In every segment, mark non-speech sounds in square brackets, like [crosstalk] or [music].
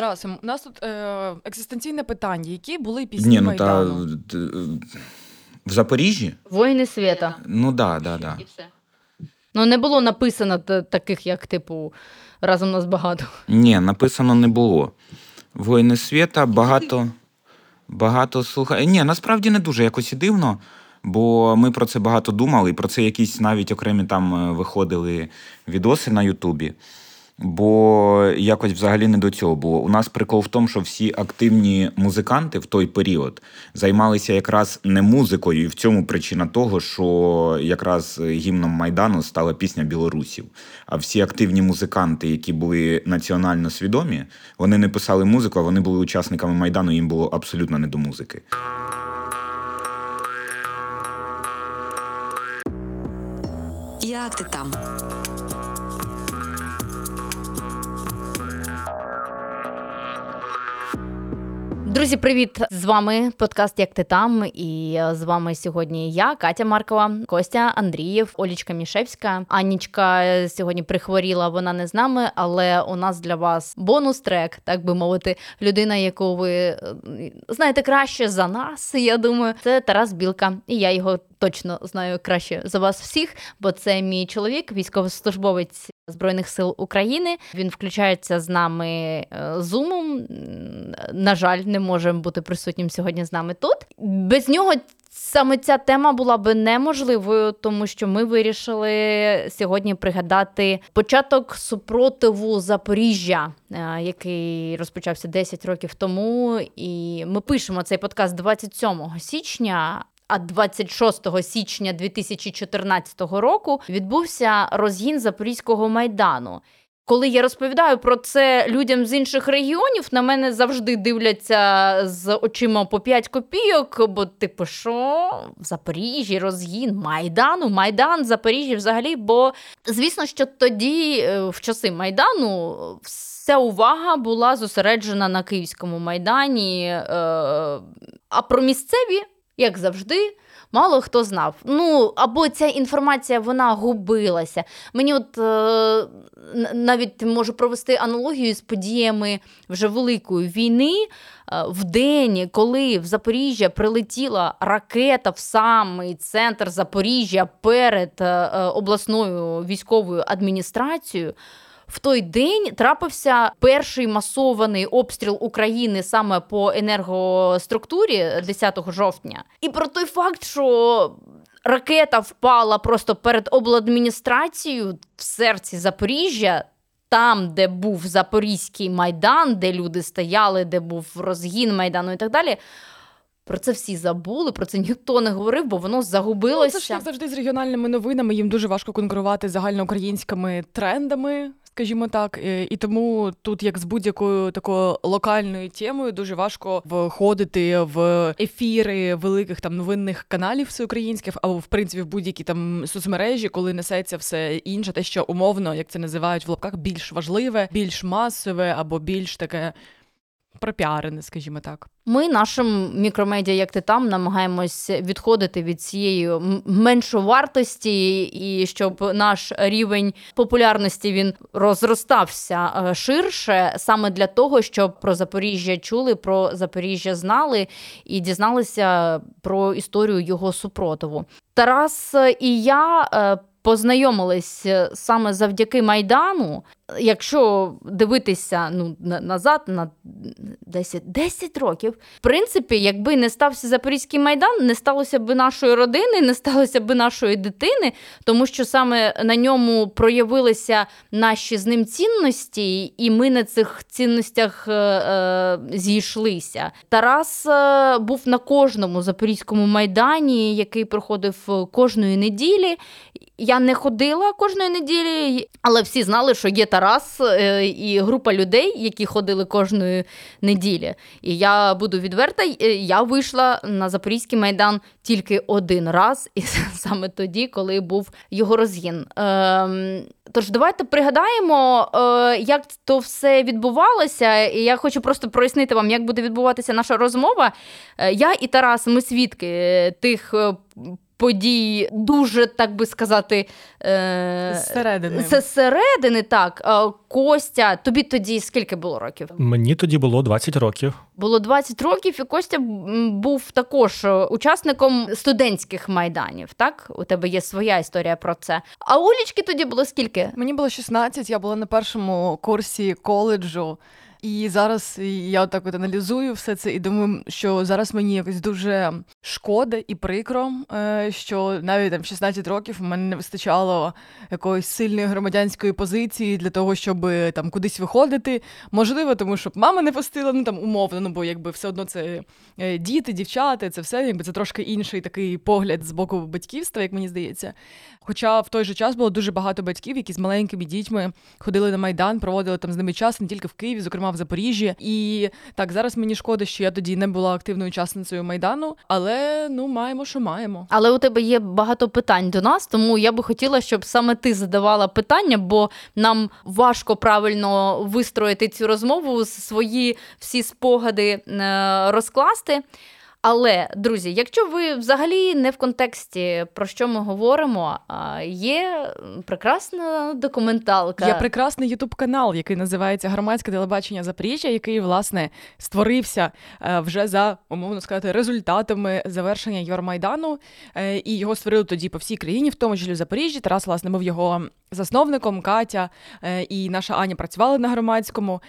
Тарасе, у нас тут е, екзистенційне питання. Які були пісні Ні, ну Майдану? та т- в Запоріжжі? Воїни світа. Ну да, да, да. І все. Ну, не було написано та- таких, як, типу, разом нас багато. Ні, написано не було. Воїни світа багато, багато слухає. Ні, насправді не дуже якось і дивно, бо ми про це багато думали, і про це якісь навіть окремі там е, виходили відоси на Ютубі. Бо якось взагалі не до цього було. У нас прикол в тому, що всі активні музиканти в той період займалися якраз не музикою, і в цьому причина того, що якраз гімном Майдану стала пісня білорусів. А всі активні музиканти, які були національно свідомі, вони не писали музику, а вони були учасниками Майдану, їм було абсолютно не до музики. Як ти там? Друзі, привіт! З вами подкаст Як ти там? І е, з вами сьогодні я, Катя Маркова, Костя Андрієв, Олічка Мішевська. Анічка е, сьогодні прихворіла, вона не з нами, але у нас для вас бонус-трек, так би мовити, людина, яку ви е, знаєте краще за нас. [laughs] Я думаю, це Тарас Білка, і я його точно знаю краще за вас всіх, бо це мій чоловік, військовослужбовець Збройних сил України. Він включається з нами е, зумом. На жаль, не може бути присутнім сьогодні з нами тут. Без нього. Саме ця тема була би неможливою, тому що ми вирішили сьогодні пригадати початок супротиву Запоріжжя, е, який розпочався 10 років тому. І ми пишемо цей подкаст 27 січня. А 26 січня 2014 року відбувся розгін Запорізького майдану. Коли я розповідаю про це людям з інших регіонів, на мене завжди дивляться з очима по 5 копійок. Бо, типу, що в Запоріжжі розгін Майдану, Майдан, Запоріжжя взагалі. Бо звісно, що тоді, е, в часи Майдану, вся увага була зосереджена на Київському майдані. е, А про місцеві як завжди, мало хто знав. Ну, або ця інформація вона губилася. Мені от е, навіть можу провести аналогію з подіями вже Великої війни. Е, в день, коли в Запоріжжя прилетіла ракета в самий центр Запоріжжя перед е, обласною військовою адміністрацією. В той день трапився перший масований обстріл України саме по енергоструктурі 10 жовтня. І про той факт, що ракета впала просто перед обладміністрацією в серці Запоріжжя. Там, де був Запорізький майдан, де люди стояли, де був розгін майдану і так далі. Про це всі забули, про це ніхто не говорив, бо воно загубилося. Ну, це ж як завжди з регіональними новинами. Їм дуже важко конкурувати з загальноукраїнськими трендами, скажімо так. І, і тому тут, як з будь-якою такою локальною темою, дуже важко входити в ефіри великих там новинних каналів всеукраїнських, або в принципі в будь-які там соцмережі, коли несеться все інше, те, що умовно, як це називають в лапках, більш важливе, більш масове або більш таке пропіарене, скажімо так. Ми нашим мікромедіа, як ти там, намагаємось відходити від цієї меншовартості, і щоб наш рівень популярності він розростався е, ширше, саме для того, щоб про Запоріжжя чули, про Запоріжжя знали і дізналися про історію його супротиву. Тарас і я. е, Познайомились саме завдяки Майдану. Якщо дивитися ну, назад на 10, 10 років, в принципі, якби не стався Запорізький майдан, не сталося б нашої родини, не сталося б нашої дитини, тому що саме на ньому проявилися наші з ним цінності, і ми на цих цінностях е, е, зійшлися. Тарас е, був на кожному запорізькому майдані, який проходив е, кожної неділі. Я не ходила кожної неділі, але всі знали, що є Тарас е, і група людей, які ходили кожної неділі. І я буду відверта, е, я вийшла на Запорізький майдан тільки один раз, і [laughs] саме тоді, коли був його розгін. Ем, Тож давайте пригадаємо, е, як то все відбувалося. І я хочу просто прояснити вам, як буде відбуватися наша розмова. Я і Тарас, ми свідки тих подій дуже, так би сказати, е... Зсередини. Зсередини, так. Е, Костя, тобі тоді скільки було років? Мені тоді було 20 років. Було 20 років, і Костя був також е, учасником студентських майданів. Так, у тебе є своя історія про це. А Олічки тоді було скільки? Мені було 16, я була на першому курсі коледжу. І зараз я отак от аналізую все це і думаю, що зараз мені якось дуже шкода і прикро, е, що навіть там 16 років в мене не вистачало якоїсь сильної громадянської позиції для того, щоб там кудись виходити. Можливо, тому що мама не пустила, ну там умовно, ну бо якби все одно це е, діти, дівчата, це все, якби це трошки інший такий погляд з боку батьківства, як мені здається. Хоча в той же час було дуже багато батьків, які з маленькими дітьми ходили на майдан, проводили там з ними час не тільки в Києві, зокрема в Запоріжжі. І так зараз мені шкода, що я тоді не була активною учасницею майдану, але ну маємо, що маємо. Але у тебе є багато питань до нас, тому я би хотіла, щоб саме ти задавала питання, бо нам важко правильно вистроїти цю розмову, свої всі спогади е, розкласти. Але, друзі, якщо ви взагалі не в контексті про що ми говоримо, є прекрасна документалка. Є прекрасний ютуб канал, який називається Громадське телебачення Запоріжжя, який власне створився е, вже за умовно сказати результатами завершення Євромайдану. Е, І його створили тоді по всій країні, в тому числі в Запоріжжі. Тарас власне був його засновником. Катя е, і наша Аня працювали на громадському,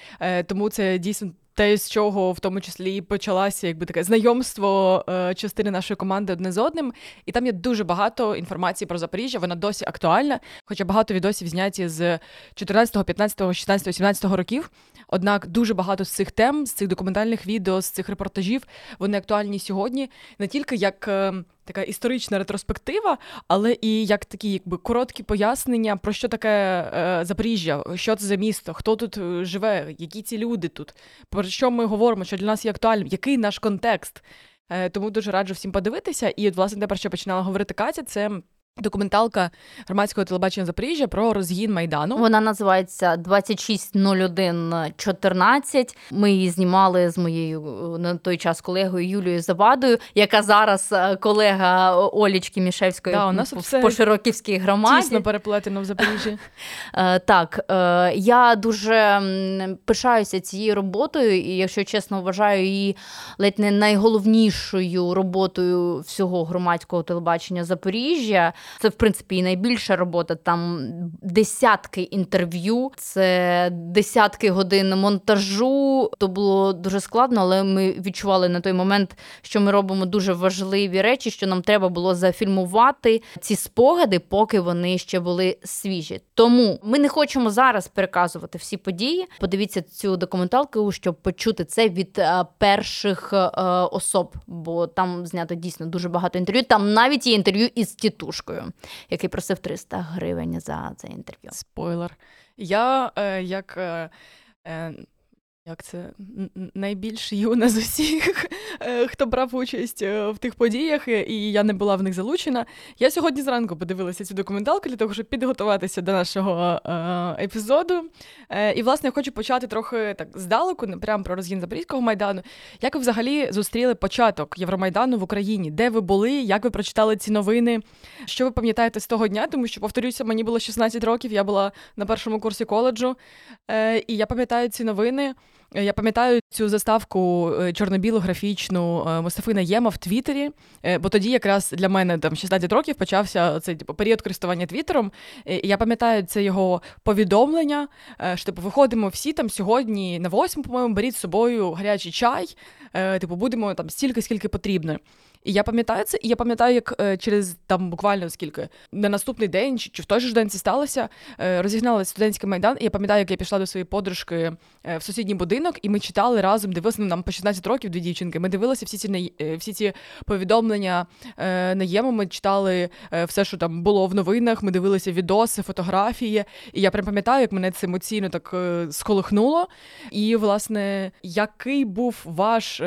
тому це дійсно. Те, з чого в тому числі і почалося якби таке знайомство е, частини нашої команди одне з одним. І там є дуже багато інформації про Запоріжжя. Вона досі актуальна, хоча багато відосів зняті з 14, 15, 16, 17 років. Однак дуже багато з цих тем, з цих документальних відео, з цих репортажів, вони актуальні сьогодні не тільки як е, така історична ретроспектива, але і як такі якби короткі пояснення про що таке е, Запоріжжя, що це за місто, хто тут е, живе, які ці люди тут, про що ми говоримо, що для нас є актуальним, який наш контекст. Е, тому дуже раджу всім подивитися. І власне, те, про що починала говорити Катя, це. Документалка громадського телебачення Запоріжжя про розгін майдану. Вона називається 260114. Ми її знімали з моєю е, на той час колегою Юлією Завадою, яка зараз е, колега Олічки Мішевської Да, у нас в- в все громаді. Тісно переплетено в Запоріжжі. [laughs] Е, Так, я дуже пишаюся цією роботою, і, якщо чесно, вважаю її ледь не найголовнішою роботою всього громадського телебачення Запоріжжя. Це, в принципі, і найбільша робота. Там десятки інтерв'ю, це десятки годин монтажу. То було дуже складно, але ми відчували на той момент, що ми робимо дуже важливі речі, що нам треба було зафільмувати ці спогади, поки вони ще були свіжі. Тому ми не хочемо зараз переказувати всі події. Подивіться цю документалку, щоб почути це від е, перших е, особ, бо там знято дійсно дуже багато інтерв'ю. Там навіть є інтерв'ю із тітушкою, який просив 300 гривень за це інтерв'ю. Спойлер. Я е, як. Е, е, як це найбільш юна з усіх, [laughs] е, хто брав участь е, в тих подіях, е, і я не була в них залучена. Я сьогодні зранку подивилася цю документалку для того, щоб підготуватися до нашого епізоду. І, власне, я хочу почати трохи так здалеку, не прямо про розгін Запорізького майдану. Як ви взагалі зустріли початок Євромайдану в Україні? Де ви були? Як ви прочитали ці новини? Що ви пам'ятаєте з того дня? Тому що, повторюся, мені було 16 років, я була на першому курсі коледжу, і я пам'ятаю ці новини. Я пам'ятаю цю заставку е, чорно-білу графічну е, Мустафи Наєма в Твіттері, е, бо тоді якраз для мене там 16 років почався цей типу, період користування Твіттером. І я пам'ятаю це його повідомлення, що типу виходимо всі там сьогодні на восьму, по-моєму, беріть з собою гарячий чай. Типу, будемо там стільки, скільки потрібно. І я пам'ятаю це, і я пам'ятаю, як е, через там буквально скільки на наступний день чи, в той же день це сталося, е, розігнали студентський майдан. І я пам'ятаю, як я пішла до своєї подружки е, в сусідній будинок, і ми читали разом, дивилися ну, нам по 16 років дві дівчинки. Ми дивилися всі ці всі ці повідомлення наєму. Ми читали все, що там було в новинах. Ми дивилися відоси, фотографії. І я прям пам'ятаю, як мене це емоційно так сколихнуло. І, власне, який був ваш.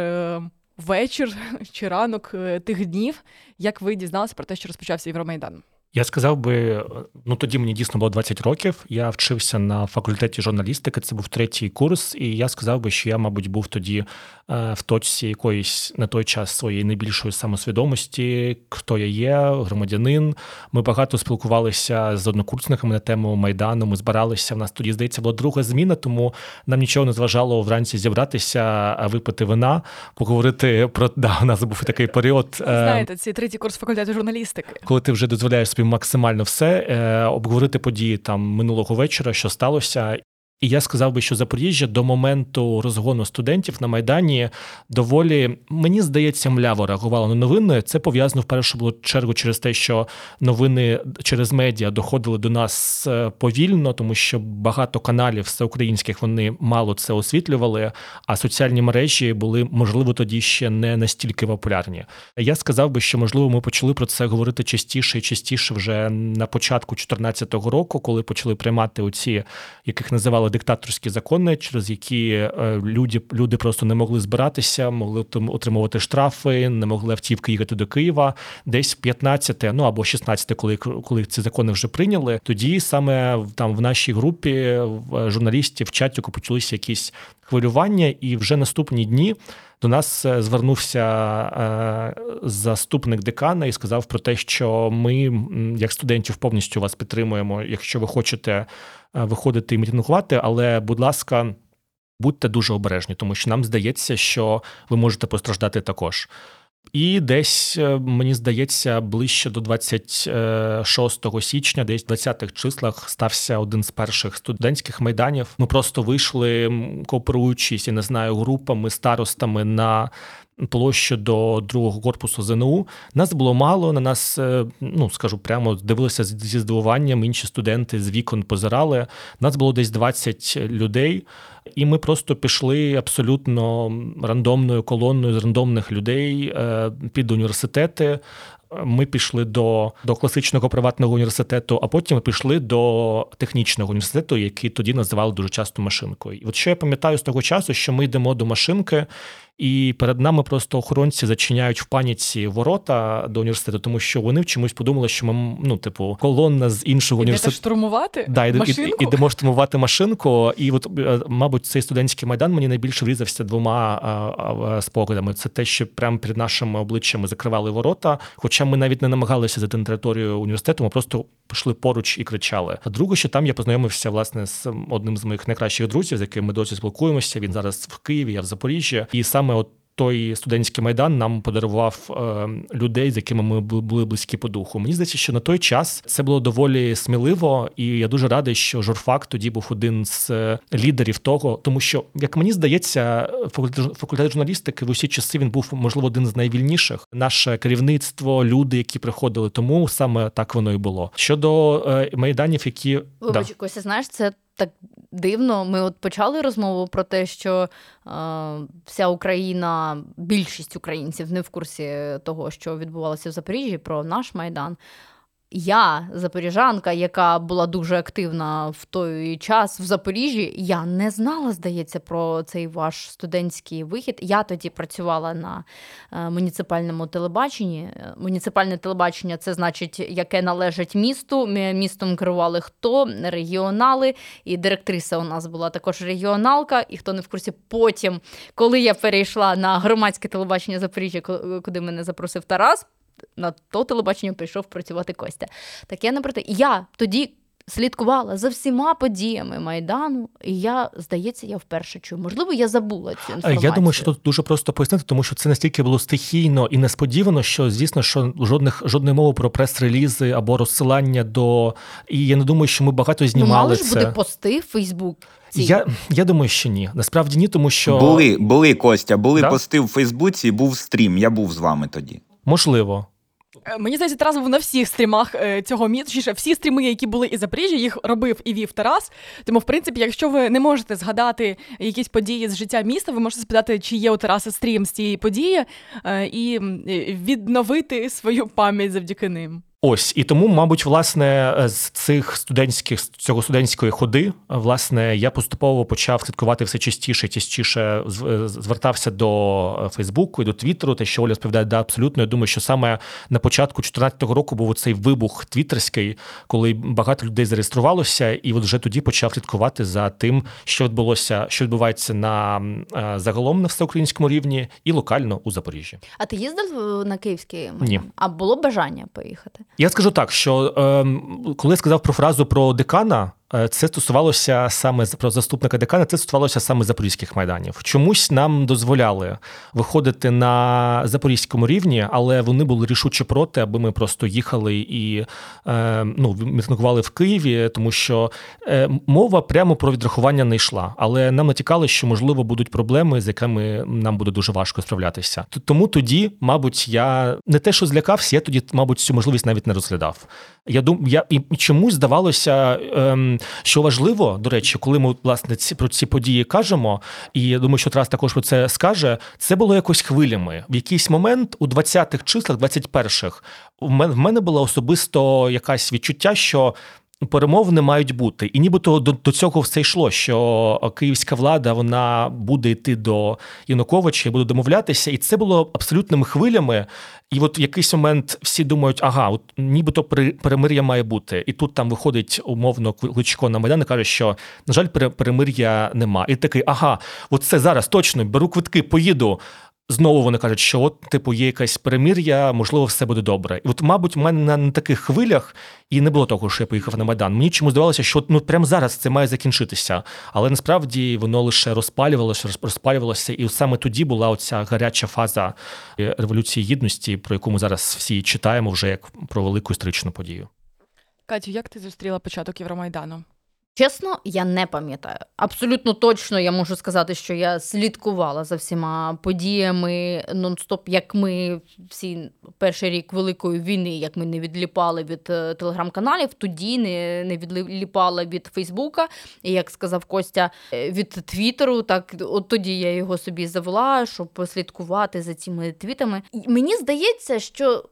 Вечір [laughs] чи ранок е, тих днів, як ви дізналися про те, що розпочався Євромайдан? Я сказав би, ну тоді мені дійсно було 20 років. Я вчився на факультеті журналістики. Це був третій курс, і я сказав би, що я, мабуть, був тоді е, в точці якоїсь на той час своєї найбільшої самосвідомості, хто я є, громадянин. Ми багато спілкувалися з однокурсниками на тему майдану. Ми збиралися. В нас тоді здається була друга зміна, тому нам нічого не зважало вранці зібратися, випити вина, поговорити про да. У нас був такий період. е, Знаєте, цей третій курс факультету журналістики. коли ти вже дозволяєш собі максимально все, е, обговорити події там минулого вечора, що сталося. І я сказав би, що Запоріжжя до моменту розгону студентів на Майдані доволі, мені здається, мляво реагувало на новини. Це пов'язано в першу чергу через те, що новини через медіа доходили до нас е, повільно, тому що багато каналів всеукраїнських вони мало це освітлювали, а соціальні мережі були, можливо, тоді ще не настільки популярні. Я сказав би, що можливо ми почали про це говорити частіше і частіше вже на початку 2014 року, коли почали приймати оці, яких називали диктаторські закони, через які е, люди, люди просто не могли збиратися, могли отримувати штрафи, не могли автівки їхати до Києва. Десь 15, ну або 16, коли, коли ці закони вже прийняли, тоді саме там в нашій групі в журналістів в чаті почалися якісь хвилювання, і вже наступні дні до нас е, звернувся е, заступник декана і сказав про те, що ми, як студентів, повністю вас підтримуємо, якщо ви хочете е, виходити і мітингувати, але, будь ласка. Будьте дуже обережні, тому що нам здається, що ви можете постраждати також. І десь е, мені здається, ближче до 26 січня, десь в 20-х числах, стався один з перших студентських майданів. Ми просто вийшли, кооперуючись, я не знаю, групами, старостами на площу до другого корпусу ЗНУ. Нас було мало. На нас, е, ну скажу прямо, дивилися зі здивуванням. Інші студенти з вікон позирали. Нас було десь 20 людей. І ми просто пішли абсолютно рандомною колоною з рандомних людей е, під університети. Ми пішли до, до класичного приватного університету, а потім ми пішли до технічного університету, який тоді називали дуже часто машинкою. І от що я пам'ятаю з того часу, що ми йдемо до машинки, і перед нами просто охоронці зачиняють в паніці ворота до університету, тому що вони чомусь подумали, що ми ну, типу, колонна з іншого Ідете університету. штурмувати Да, іде- машинку? і- ідемо штурмувати машинку. І от, е, мабуть, цей студентський майдан мені найбільше врізався двома а, а, спогадами. Це те, що прямо перед нашими обличчями закривали ворота. Хоча ми навіть не намагалися зайти на територію університету, ми просто пішли поруч і кричали. А друге, що там я познайомився власне з одним з моїх найкращих друзів, з яким ми досі спілкуємося. Він зараз в Києві, я в Запоріжжі, і саме от. Той студентський майдан нам подарував е, людей, з якими ми були близькі по духу. Мені здається, що на той час це було доволі сміливо, і я дуже радий, що журфак тоді був один з е, лідерів того, тому що, як мені здається, факультет, журналістики в усі часи він був можливо один з найвільніших. Наше керівництво, люди, які приходили, тому саме так воно і було. Щодо е, майданів, які Вибач, Костя, знаєш, це так дивно. Ми от почали розмову про те, що е, вся Україна, більшість українців не в курсі того, що відбувалося в Запоріжжі, про наш майдан. Я, запоріжанка, яка була дуже активна в той час в Запоріжжі, я не знала, здається, про цей ваш студентський вихід. Я тоді працювала на е, муніципальному телебаченні. Е, Муніципальне телебачення це значить, яке належить місту. Мі- Містом керували хто? Регіонали, і директриса у нас була також регіоналка. І хто не в курсі, потім, коли я перейшла на громадське телебачення Запоріжжя, куди мене запросив Тарас, на то телебачення прийшов працювати Костя. Так я не проти. Я тоді слідкувала за всіма подіями Майдану, і я, здається, я вперше чую. Можливо, я забула цю Е, інформацію. Я думаю, що тут дуже просто пояснити, тому що це настільки було стихійно і несподівано, що звісно, що жодних жодної мови про прес-релізи або розсилання до. І я не думаю, що ми багато ну, знімали мали ж це. буде пости в Фейсбук. Я, я думаю, що ні. Насправді ні, тому що Були, були Костя, були Да? пости в Фейсбуці, був стрім. Я був з вами тоді. Можливо. Е, Мені здається, Тарас був на всіх стрімах е, цього міста. Всі стріми, які були і Запоріжжя, їх робив і вів Тарас. Тому, в принципі, якщо ви не можете згадати якісь події з життя міста, ви можете спитати, чи є у Тараса стрім з цієї події, е, і відновити свою пам'ять завдяки ним. Ось і тому, мабуть, власне, з цих студентських з цього студентської ходи, власне, я поступово почав слідкувати все частіше, частіше з- звертався до Фейсбуку і до Твіттеру. Те, що Оля розповідає, да, абсолютно. Я думаю, що саме на початку 2014 року був цей вибух твіттерський, коли багато людей зареєструвалося, і от вже тоді почав слідкувати за тим, що відбулося, що відбувається на е, загалом на всеукраїнському рівні і локально у Запоріжжі. А ти їздив е, на київський? Ні. А було бажання поїхати? Я скажу так, що е, коли я сказав про фразу про декана, це стосувалося саме про заступника декана, це стосувалося саме запорізьких майданів. Чомусь нам дозволяли виходити на запорізькому рівні, але вони були рішуче проти, аби ми просто їхали і е, ну, мітингували в Києві, тому що е, мова прямо про відрахування не йшла. Але нам натякали, що можливо будуть проблеми, з якими нам буде дуже важко справлятися. Тому тоді, мабуть, я не те, що злякався, я тоді, мабуть, цю можливість навіть не розглядав. Я дум, я і чомусь здавалося, ем, що важливо, до речі, коли ми власне ці про ці події кажемо, і я думаю, що Тарас також про це скаже. Це було якось хвилями. В якийсь момент у 20-х числах, 21-х, в мене, було особисто якась відчуття, що. Перемовини мають бути, і нібито до, до цього все йшло. Що київська влада вона буде йти до Януковича і буде домовлятися, і це було абсолютними хвилями. І от в якийсь момент всі думають, ага, от нібито перемир'я має бути. І тут там виходить умовно Кличко на Майдан і каже, що на жаль, пере- перемир'я нема. І такий, ага, от це зараз точно беру квитки, поїду. Знову вони кажуть, що от, типу, є якесь перемир'я, можливо, все буде добре. І от, мабуть, в мене на, на таких хвилях і не було того, що я поїхав на Майдан. Мені чому здавалося, що ну прямо зараз це має закінчитися. Але насправді воно лише розпалювалося, розпалювалося, і саме тоді була оця гаряча фаза е, революції гідності, про яку ми зараз всі читаємо вже як про велику історичну подію. Катю, як ти зустріла початок Євромайдану? Чесно, я не пам'ятаю. Абсолютно точно я можу сказати, що я слідкувала за всіма подіями нон-стоп, як ми всі перший рік Великої війни, як ми не відліпали від е, телеграм-каналів, тоді не, не відліпала від Фейсбука, і як сказав Костя, е, від Твіттеру. Так, от тоді я його собі завела, щоб послідкувати за цими твітами. І мені здається, що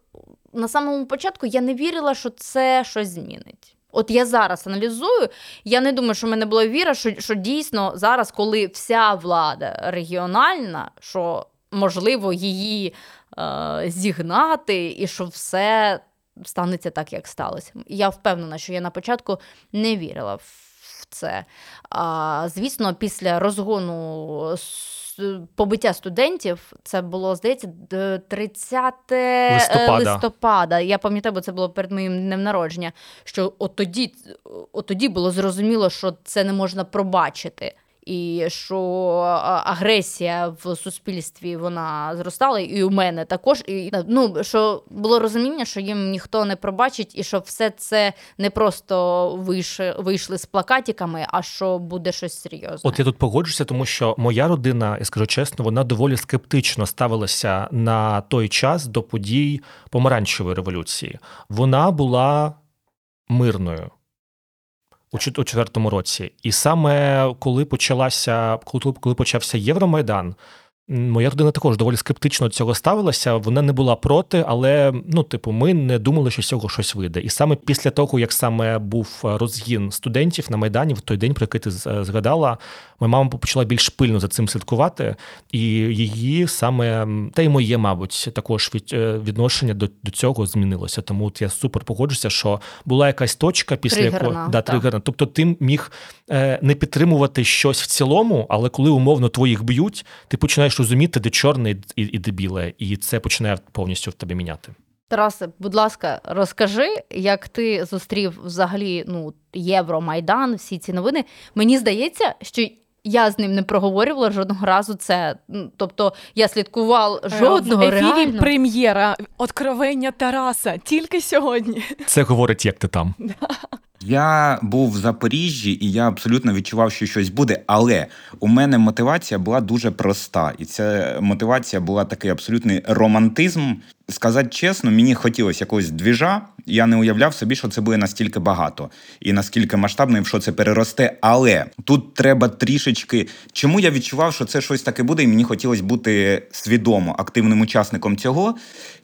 на самому початку я не вірила, що це щось змінить. От я зараз аналізую, я не думаю, що в мене була віра, що, що дійсно зараз, коли вся влада регіональна, що можливо її е, зігнати, і що все станеться так, як сталося. Я впевнена, що я на початку не вірила в це. А, звісно, після розгону побиття студентів, це було, здається, д- 30 Листопада. листопада. Я пам'ятаю, бо це було перед моїм днем народження. Що от тоді, от тоді було зрозуміло, що це не можна пробачити. І що агресія в суспільстві вона зростала, і у мене також. І ну що було розуміння, що їм ніхто не пробачить, і що все це не просто вийшли, вийшли з плакатиками, а що буде щось серйозне. От я тут погоджуся, тому що моя родина, я скажу чесно, вона доволі скептично ставилася на той час до подій помаранчевої революції. Вона була мирною. У чот- у четвертому році, і саме коли почалася, коли, коли почався Євромайдан, моя родина також доволі скептично до цього ставилася. Вона не була проти, але ну, типу, ми не думали, що з цього щось вийде. І саме після того, як саме був е, розгін студентів на майдані, в той день, про який ти згадала, моя мама почала більш пильно за цим слідкувати, і її саме та й моє, мабуть, також е, відношення до, до цього змінилося. Тому от я супер погоджуся, що була якась точка після якої да, тригерна. Тобто ти міг е, не підтримувати щось в цілому, але коли умовно твоїх б'ють, ти починаєш розуміти, де чорне і, і де біле, і це починає повністю в тебе міняти. Тарасе, будь ласка, розкажи, як ти зустрів взагалі ну, Євромайдан, всі ці новини. Мені здається, що я з ним не проговорювала жодного разу це. Ну, Тобто я слідкував жодного Е, в ефірі реально. прем'єра Откровення Тараса тільки сьогодні. Це говорить, як ти там. [laughs] Я був в Запоріжжі, і я абсолютно відчував, що щось буде. Але у мене мотивація була дуже проста, і ця мотивація була такий абсолютний романтизм. сказати чесно, мені хотілося якогось двіжа. Я не уявляв собі, що це буде настільки багато і наскільки масштабно, і в що це переросте. Але тут треба трішечки. Чому я відчував, що це щось таке буде, і мені хотілося бути свідомо активним учасником цього.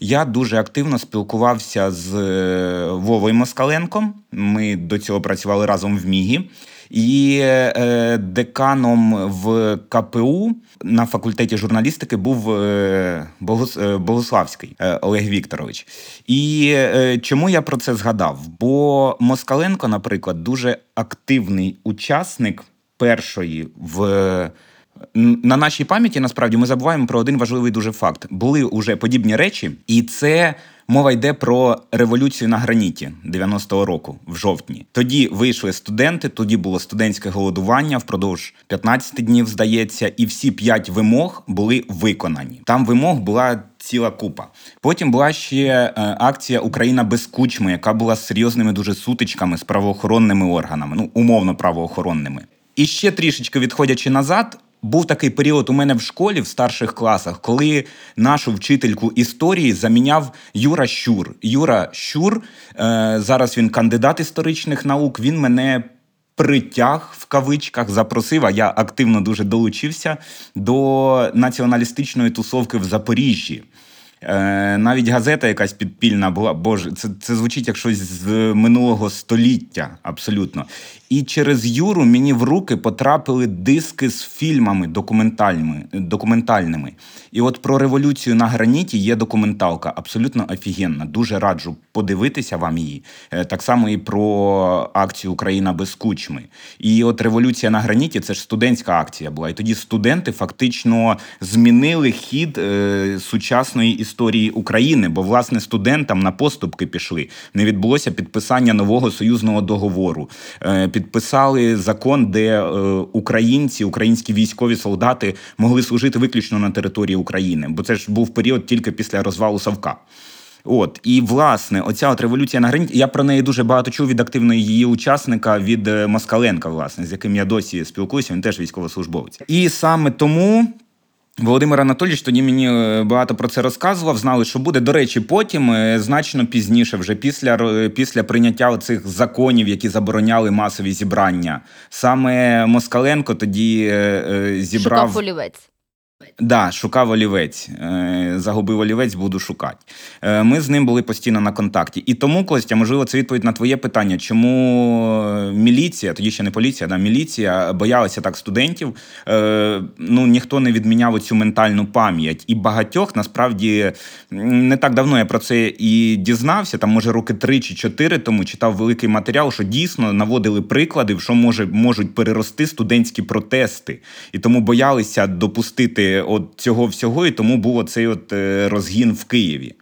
Я дуже активно спілкувався з е, Вовою Москаленком. Ми до цього працювали разом в Мігі. І е, деканом в КПУ на факультеті журналістики був е, е, Богославський Олег Вікторович. І чому я про це згадав? Бо Москаленко, наприклад, дуже активний учасник першої в. На нашій пам'яті насправді ми забуваємо про один важливий дуже факт. Були уже подібні речі, і це мова йде про революцію на граніті 90-го року в жовтні. Тоді вийшли студенти, тоді було студентське голодування впродовж 15 днів, здається, і всі п'ять вимог були виконані. Там вимог була ціла купа. Потім була ще е, акція Україна без кучми, яка була з серйозними дуже сутичками з правоохоронними органами, ну умовно правоохоронними. І ще трішечки відходячи назад, був такий період у мене в школі в старших класах, коли нашу вчительку історії заміняв Юра Щур. Юра Щур, е, зараз він кандидат історичних наук. Він мене притяг в кавичках, запросив, а я активно дуже долучився до націоналістичної тусовки в Запоріжжі. Е, навіть газета якась підпільна була. Боже, це, це звучить як щось з минулого століття, абсолютно. І через Юру мені в руки потрапили диски з фільмами документальними. документальними. І от про революцію на граніті є документалка, абсолютно офігенна. Дуже раджу подивитися вам її. Е, Так само і про акцію Україна без кучми. І от революція на граніті це ж студентська акція була. І тоді студенти фактично змінили хід е, сучасної історії України, бо власне студентам на поступки пішли. Не відбулося підписання нового союзного договору. Е, підписали закон, де е, українці, українські військові солдати могли служити виключно на території України, бо це ж був період тільки після розвалу Савка. От і власне, оця от революція на граніті. Я про неї дуже багато чув від активного її учасника від е, Москаленка, власне, з яким я досі спілкуюся. Він теж військовослужбовець. І саме тому. Володимир Анатолійович тоді мені е, багато про це розказував. Знали, що буде. До речі, потім е, значно пізніше, вже після після прийняття цих законів, які забороняли масові зібрання. Саме Москаленко тоді е, е, зібрав Шукав олівець. Да, шукав олівець. Е, Загубив олівець, буду шукати. Е, Ми з ним були постійно на контакті. І тому, Костя, можливо, це відповідь на твоє питання, чому міліція, тоді ще не поліція, да, міліція боялася так студентів. Е, Ну, ніхто не відміняв цю ментальну пам'ять. І багатьох насправді не так давно я про це і дізнався. Там, може, роки три чи чотири тому читав великий матеріал, що дійсно наводили приклади, в що може можуть перерости студентські протести, і тому боялися допустити от цього всього, і тому був оцей от е, розгін в Києві.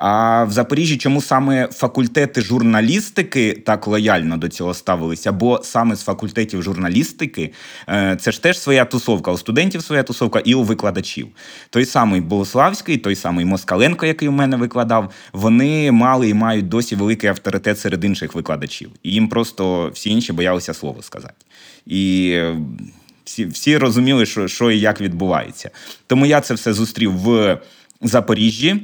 А в Запоріжжі чому саме факультети журналістики так лояльно до цього ставилися? Бо саме з факультетів журналістики е, це ж теж своя тусовка. У студентів своя тусовка і у викладачів. Той самий Болославський, той самий Москаленко, який у мене викладав, вони мали і мають досі великий авторитет серед інших викладачів. І їм просто всі інші боялися слово сказати. І всі, всі розуміли, що, що і як відбувається. Тому я це все зустрів в Запоріжжі.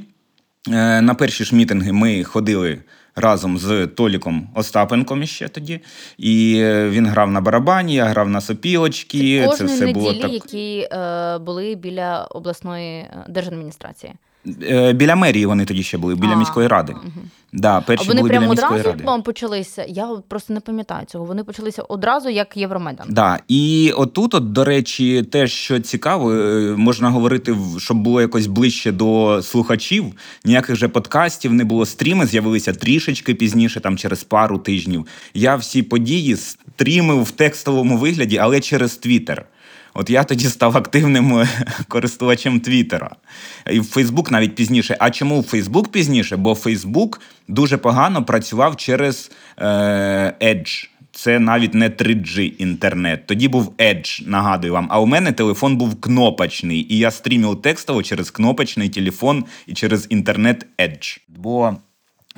Е, На перші ж мітинги ми ходили разом з Толіком Остапенком іще тоді. І е, він грав на барабані, я грав на сопілочки. Це, це все неділі, було так. які е, були біля обласної е, держадміністрації. Е, Біля мерії вони тоді ще були, біля А, міської ради. мгм. Да, А вони були прямо біля одразу ради. вам почалися. Я просто не пам'ятаю цього. Вони почалися одразу, як Євромайдан. Да, і отут, от, до речі, те, що цікаво, е, можна говорити, щоб було якось ближче до слухачів. Ніяких же подкастів не було. Стріми з'явилися трішечки пізніше, там через пару тижнів. Я всі події стрімив в текстовому вигляді, але через Твіттер. От я тоді став активним е, [laughs] користувачем Твіттера. І в Фейсбук навіть пізніше. А чому в Фейсбук пізніше? Бо Фейсбук дуже погано працював через е, Edge. Це навіть не 3G інтернет. Тоді був Edge, нагадую вам. А у мене телефон був кнопочний, і я стрімив текстово через кнопочний телефон і через інтернет Edge. Бо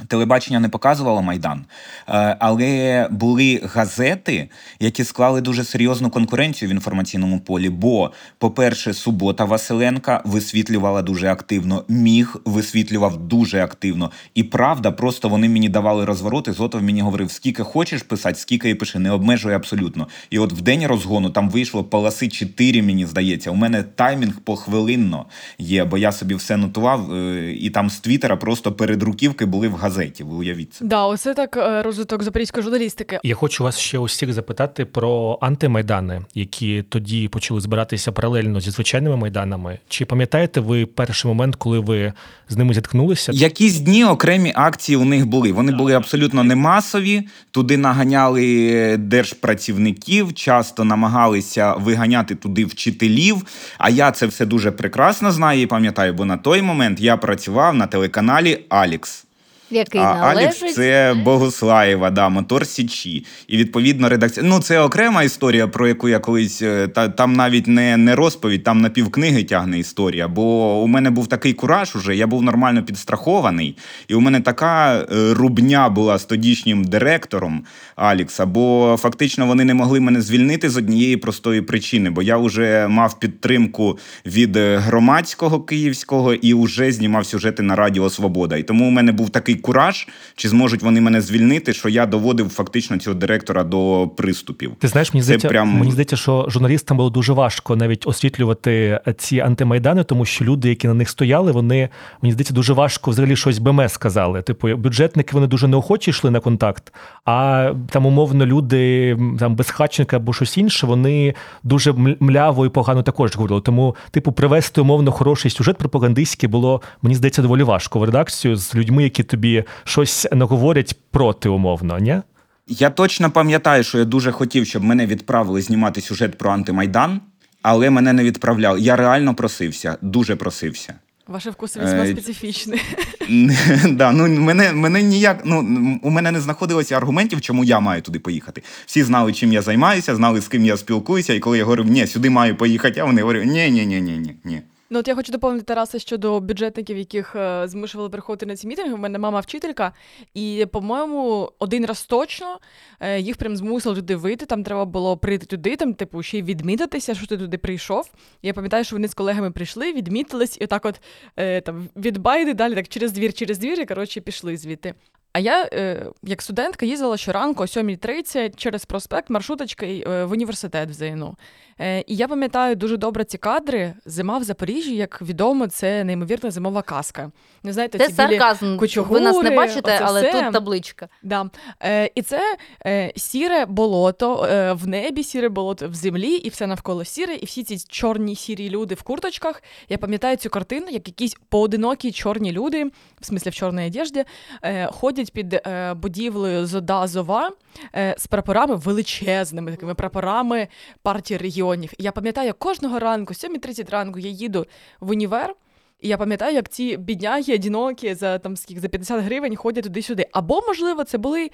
Телебачення не показувало Майдан, е, але були газети, які склали дуже серйозну конкуренцію в інформаційному полі. Бо, по-перше, субота Василенка висвітлювала дуже активно, міг висвітлював дуже активно. І правда, просто вони мені давали розвороти. Зотов мені говорив, скільки хочеш писати, скільки і пиши, не обмежує абсолютно. І от в день розгону там вийшло полоси 4, мені здається. У мене таймінг похвилинно є, бо я собі все нотував, е, і там з Твіттера просто перед руківки були в газеті. Ви уявіть це. Да, оце так е, розвиток запорізької журналістики. Я хочу вас ще усіх запитати про антимайдани, які тоді почали збиратися паралельно зі звичайними майданами. Чи пам'ятаєте ви перший момент, коли ви з ними зіткнулися? Якісь дні окремі акції у них були. Вони були абсолютно не масові. Туди наганяли держпрацівників, часто намагалися виганяти туди вчителів. А я це все дуже прекрасно знаю і пам'ятаю, бо на той момент я працював на телеканалі Алікс. Який А належить Алікс це Богуслаєва, да, мотор Січі. І відповідно редакція. Ну, це окрема історія, про яку я колись. е, Та, там навіть не, не розповідь, там на півкниги тягне історія. Бо у мене був такий кураж уже, я був нормально підстрахований. І у мене така е, рубня була з тодішнім директором Алікса, бо фактично вони не могли мене звільнити з однієї простої причини, бо я вже мав підтримку від громадського київського і вже знімав сюжети на Радіо Свобода. І тому у мене був такий кураж, чи зможуть вони мене звільнити, що я доводив фактично цього директора до приступів. Ти знаєш, мені здається, прям- мені здається, що журналістам було дуже важко навіть освітлювати ці антимайдани, тому що люди, які на них стояли, вони мені здається, дуже важко взагалі щось БМС сказали. Типу, бюджетники вони дуже неохоче йшли на контакт, а там умовно люди там безхатченка або щось інше, вони дуже мляво і погано також говорили. Тому, типу, привести умовно хороший сюжет пропагандистський було, мені здається, доволі важко в редакцію з людьми, які тобі щось наговорять проти умовно, ні? Я точно пам'ятаю, що я дуже хотів, щоб мене відправили знімати сюжет про антимайдан, але мене не відправляли. Я реально просився, дуже просився. Ваші вкуси весьма Е, специфічні. [laughs] да, ну, мене, мене ніяк, ну, у мене не знаходилося аргументів, чому я маю туди поїхати. Всі знали, чим я займаюся, знали, з ким я спілкуюся, і коли я говорив, ні, сюди маю поїхати, а вони говорять, ні, ні, ні, ні, ні, ні. Ну, от я хочу доповнити Тараса щодо бюджетників, яких е, змушували приходити на ці мітинги. У мене мама вчителька, і, по-моєму, один раз точно е, їх прям змусили туди вийти. Там треба було прийти туди, там, типу, ще й відмітитися, що ти туди прийшов. Я пам'ятаю, що вони з колегами прийшли, відмітились, і так от е, там від байди далі, так через двір, через двір, і коротше пішли звідти. А я, е, як студентка, їздила щоранку о 7.30 через проспект маршруточкою е, в університет в ЗНУ. Е, і я пам'ятаю дуже добре ці кадри. Зима в Запоріжжі, як відомо, це неймовірна зимова казка. Не знаєте, Це ці сарказм. кучугури, Ви нас не бачите, але все. тут табличка. Да. Е, і це е, сіре болото е, в небі, сіре болото в землі, і все навколо сіре, і всі ці чорні сірі люди в курточках. Я пам'ятаю цю картину, як якісь поодинокі чорні люди, в смислі в чорній одежді, е, ходять під е, будівлею Зода Зова е, з прапорами величезними, такими прапорами партії регіонів. І я пам'ятаю, кожного ранку, 7.30 ранку, я їду в універ. І я пам'ятаю, як ці бідняги одинокі за там скільки за 50 гривень ходять туди-сюди. Або, можливо, це були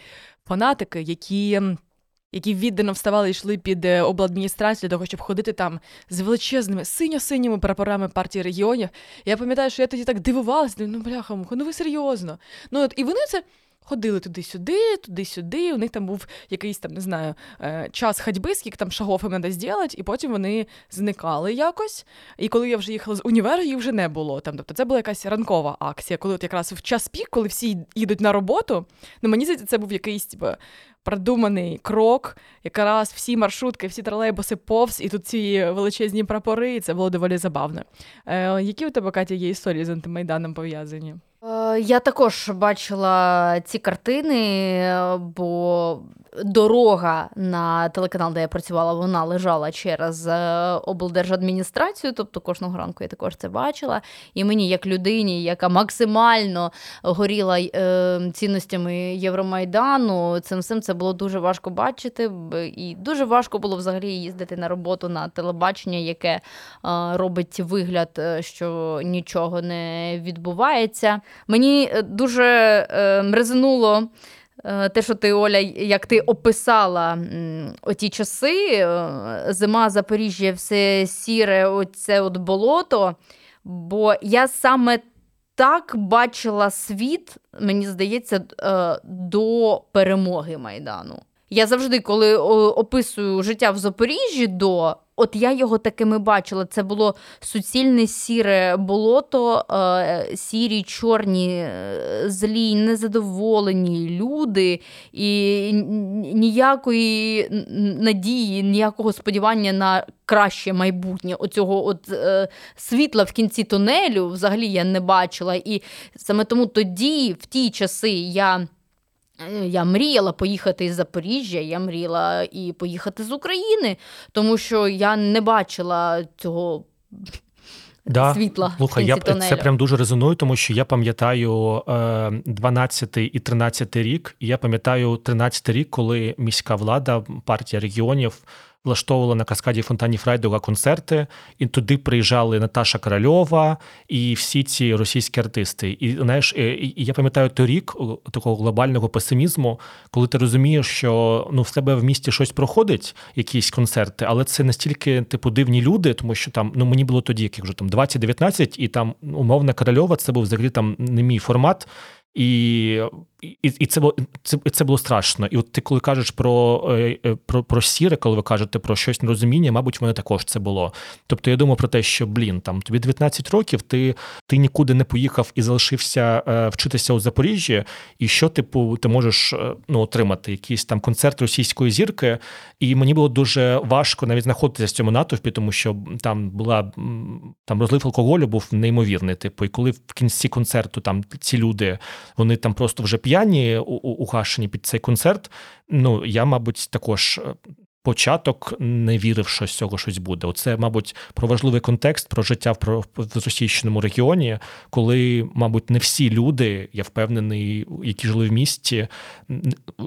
фанатики, які. Які віддано вставали і йшли під е, обладміністрацію для того, щоб ходити там з величезними синьо-синіми прапорами партії регіонів. Я пам'ятаю, що я тоді так дивувалася, ну бляха, муха, ну ви серйозно. Ну от і вони це ходили туди-сюди, туди-сюди. У них там був якийсь там, не знаю, е, час ходьби, скільки там шагов їм треба зробити, і потім вони зникали якось. І коли я вже їхала з універу, їх вже не було там. Тобто це була якась ранкова акція, коли от якраз в час пік, коли всі їдуть на роботу. Ну мені здається, це був якийсь типу, продуманий крок. Якраз всі маршрутки, всі тролейбуси повз, і тут ці величезні прапори, і це було доволі забавно. Е, які у тебе, Катя, є історії з антимайданом пов'язані? Я також бачила ці картини, бо дорога на телеканал, де я працювала, вона лежала через е, облдержадміністрацію, тобто кожного ранку я також це бачила. І мені, як людині, яка максимально горіла е, цінностями Євромайдану, цим всім це було дуже важко бачити. І дуже важко було взагалі їздити на роботу на телебачення, яке е, робить вигляд, що нічого не відбувається. Мені е, дуже е, резонуло. е, Те, що ти, Оля, як ти описала оті часи, е, зима, Запоріжжя, все сіре, оце от болото. Бо я саме так бачила світ, мені здається, е, до перемоги Майдану. Я завжди, коли описую життя в Запоріжжі до. От я його такими бачила. Це було суцільне сіре болото, е, сірі, чорні, е, злі, незадоволені люди, і ніякої надії, ніякого сподівання на краще майбутнє. Оцього от е, світла в кінці тунелю взагалі я не бачила. І саме тому тоді, в ті часи, я. Е, Я мріяла поїхати із Запоріжжя, я мріяла і поїхати з України, тому що я не бачила цього Да. світла. в кінці я це прям дуже резонує, тому що я пам'ятаю е, 12 і 13 рік. І я пам'ятаю 13 рік, коли міська влада, партія регіонів влаштовувала на каскаді фонтані Фрайдуга концерти, і туди приїжджали Наташа Корольова і всі ці російські артисти. І знаєш, е, і, я пам'ятаю той рік такого глобального песимізму, коли ти розумієш, що ну в тебе в місті щось проходить, якісь концерти, але це настільки типу дивні люди, тому що там ну мені було тоді, як вже там 20-19, і там умовна Корольова, це був взагалі там не мій формат. І, і, і це було це, це було страшно. І от ти коли кажеш про, е, е, про, про сіре, коли ви кажете про щось нерозуміння, мабуть, в мене також це було. Тобто я думав про те, що блін, там тобі 19 років, ти, ти нікуди не поїхав і залишився е, вчитися у Запоріжжі, і що, типу, ти можеш ну, отримати якийсь там концерт російської зірки. І мені було дуже важко навіть знаходитися в цьому натовпі, тому що там була там розлив алкоголю був неймовірний. Типу, і коли в кінці концерту там ці люди вони там просто вже п'яні у- угашені під цей концерт. Ну я, мабуть, також. е, Початок не вірив, що з цього щось буде. Оце, мабуть, про важливий контекст про життя в російщиному регіоні, коли, мабуть, не всі люди, я впевнений, які жили в місті,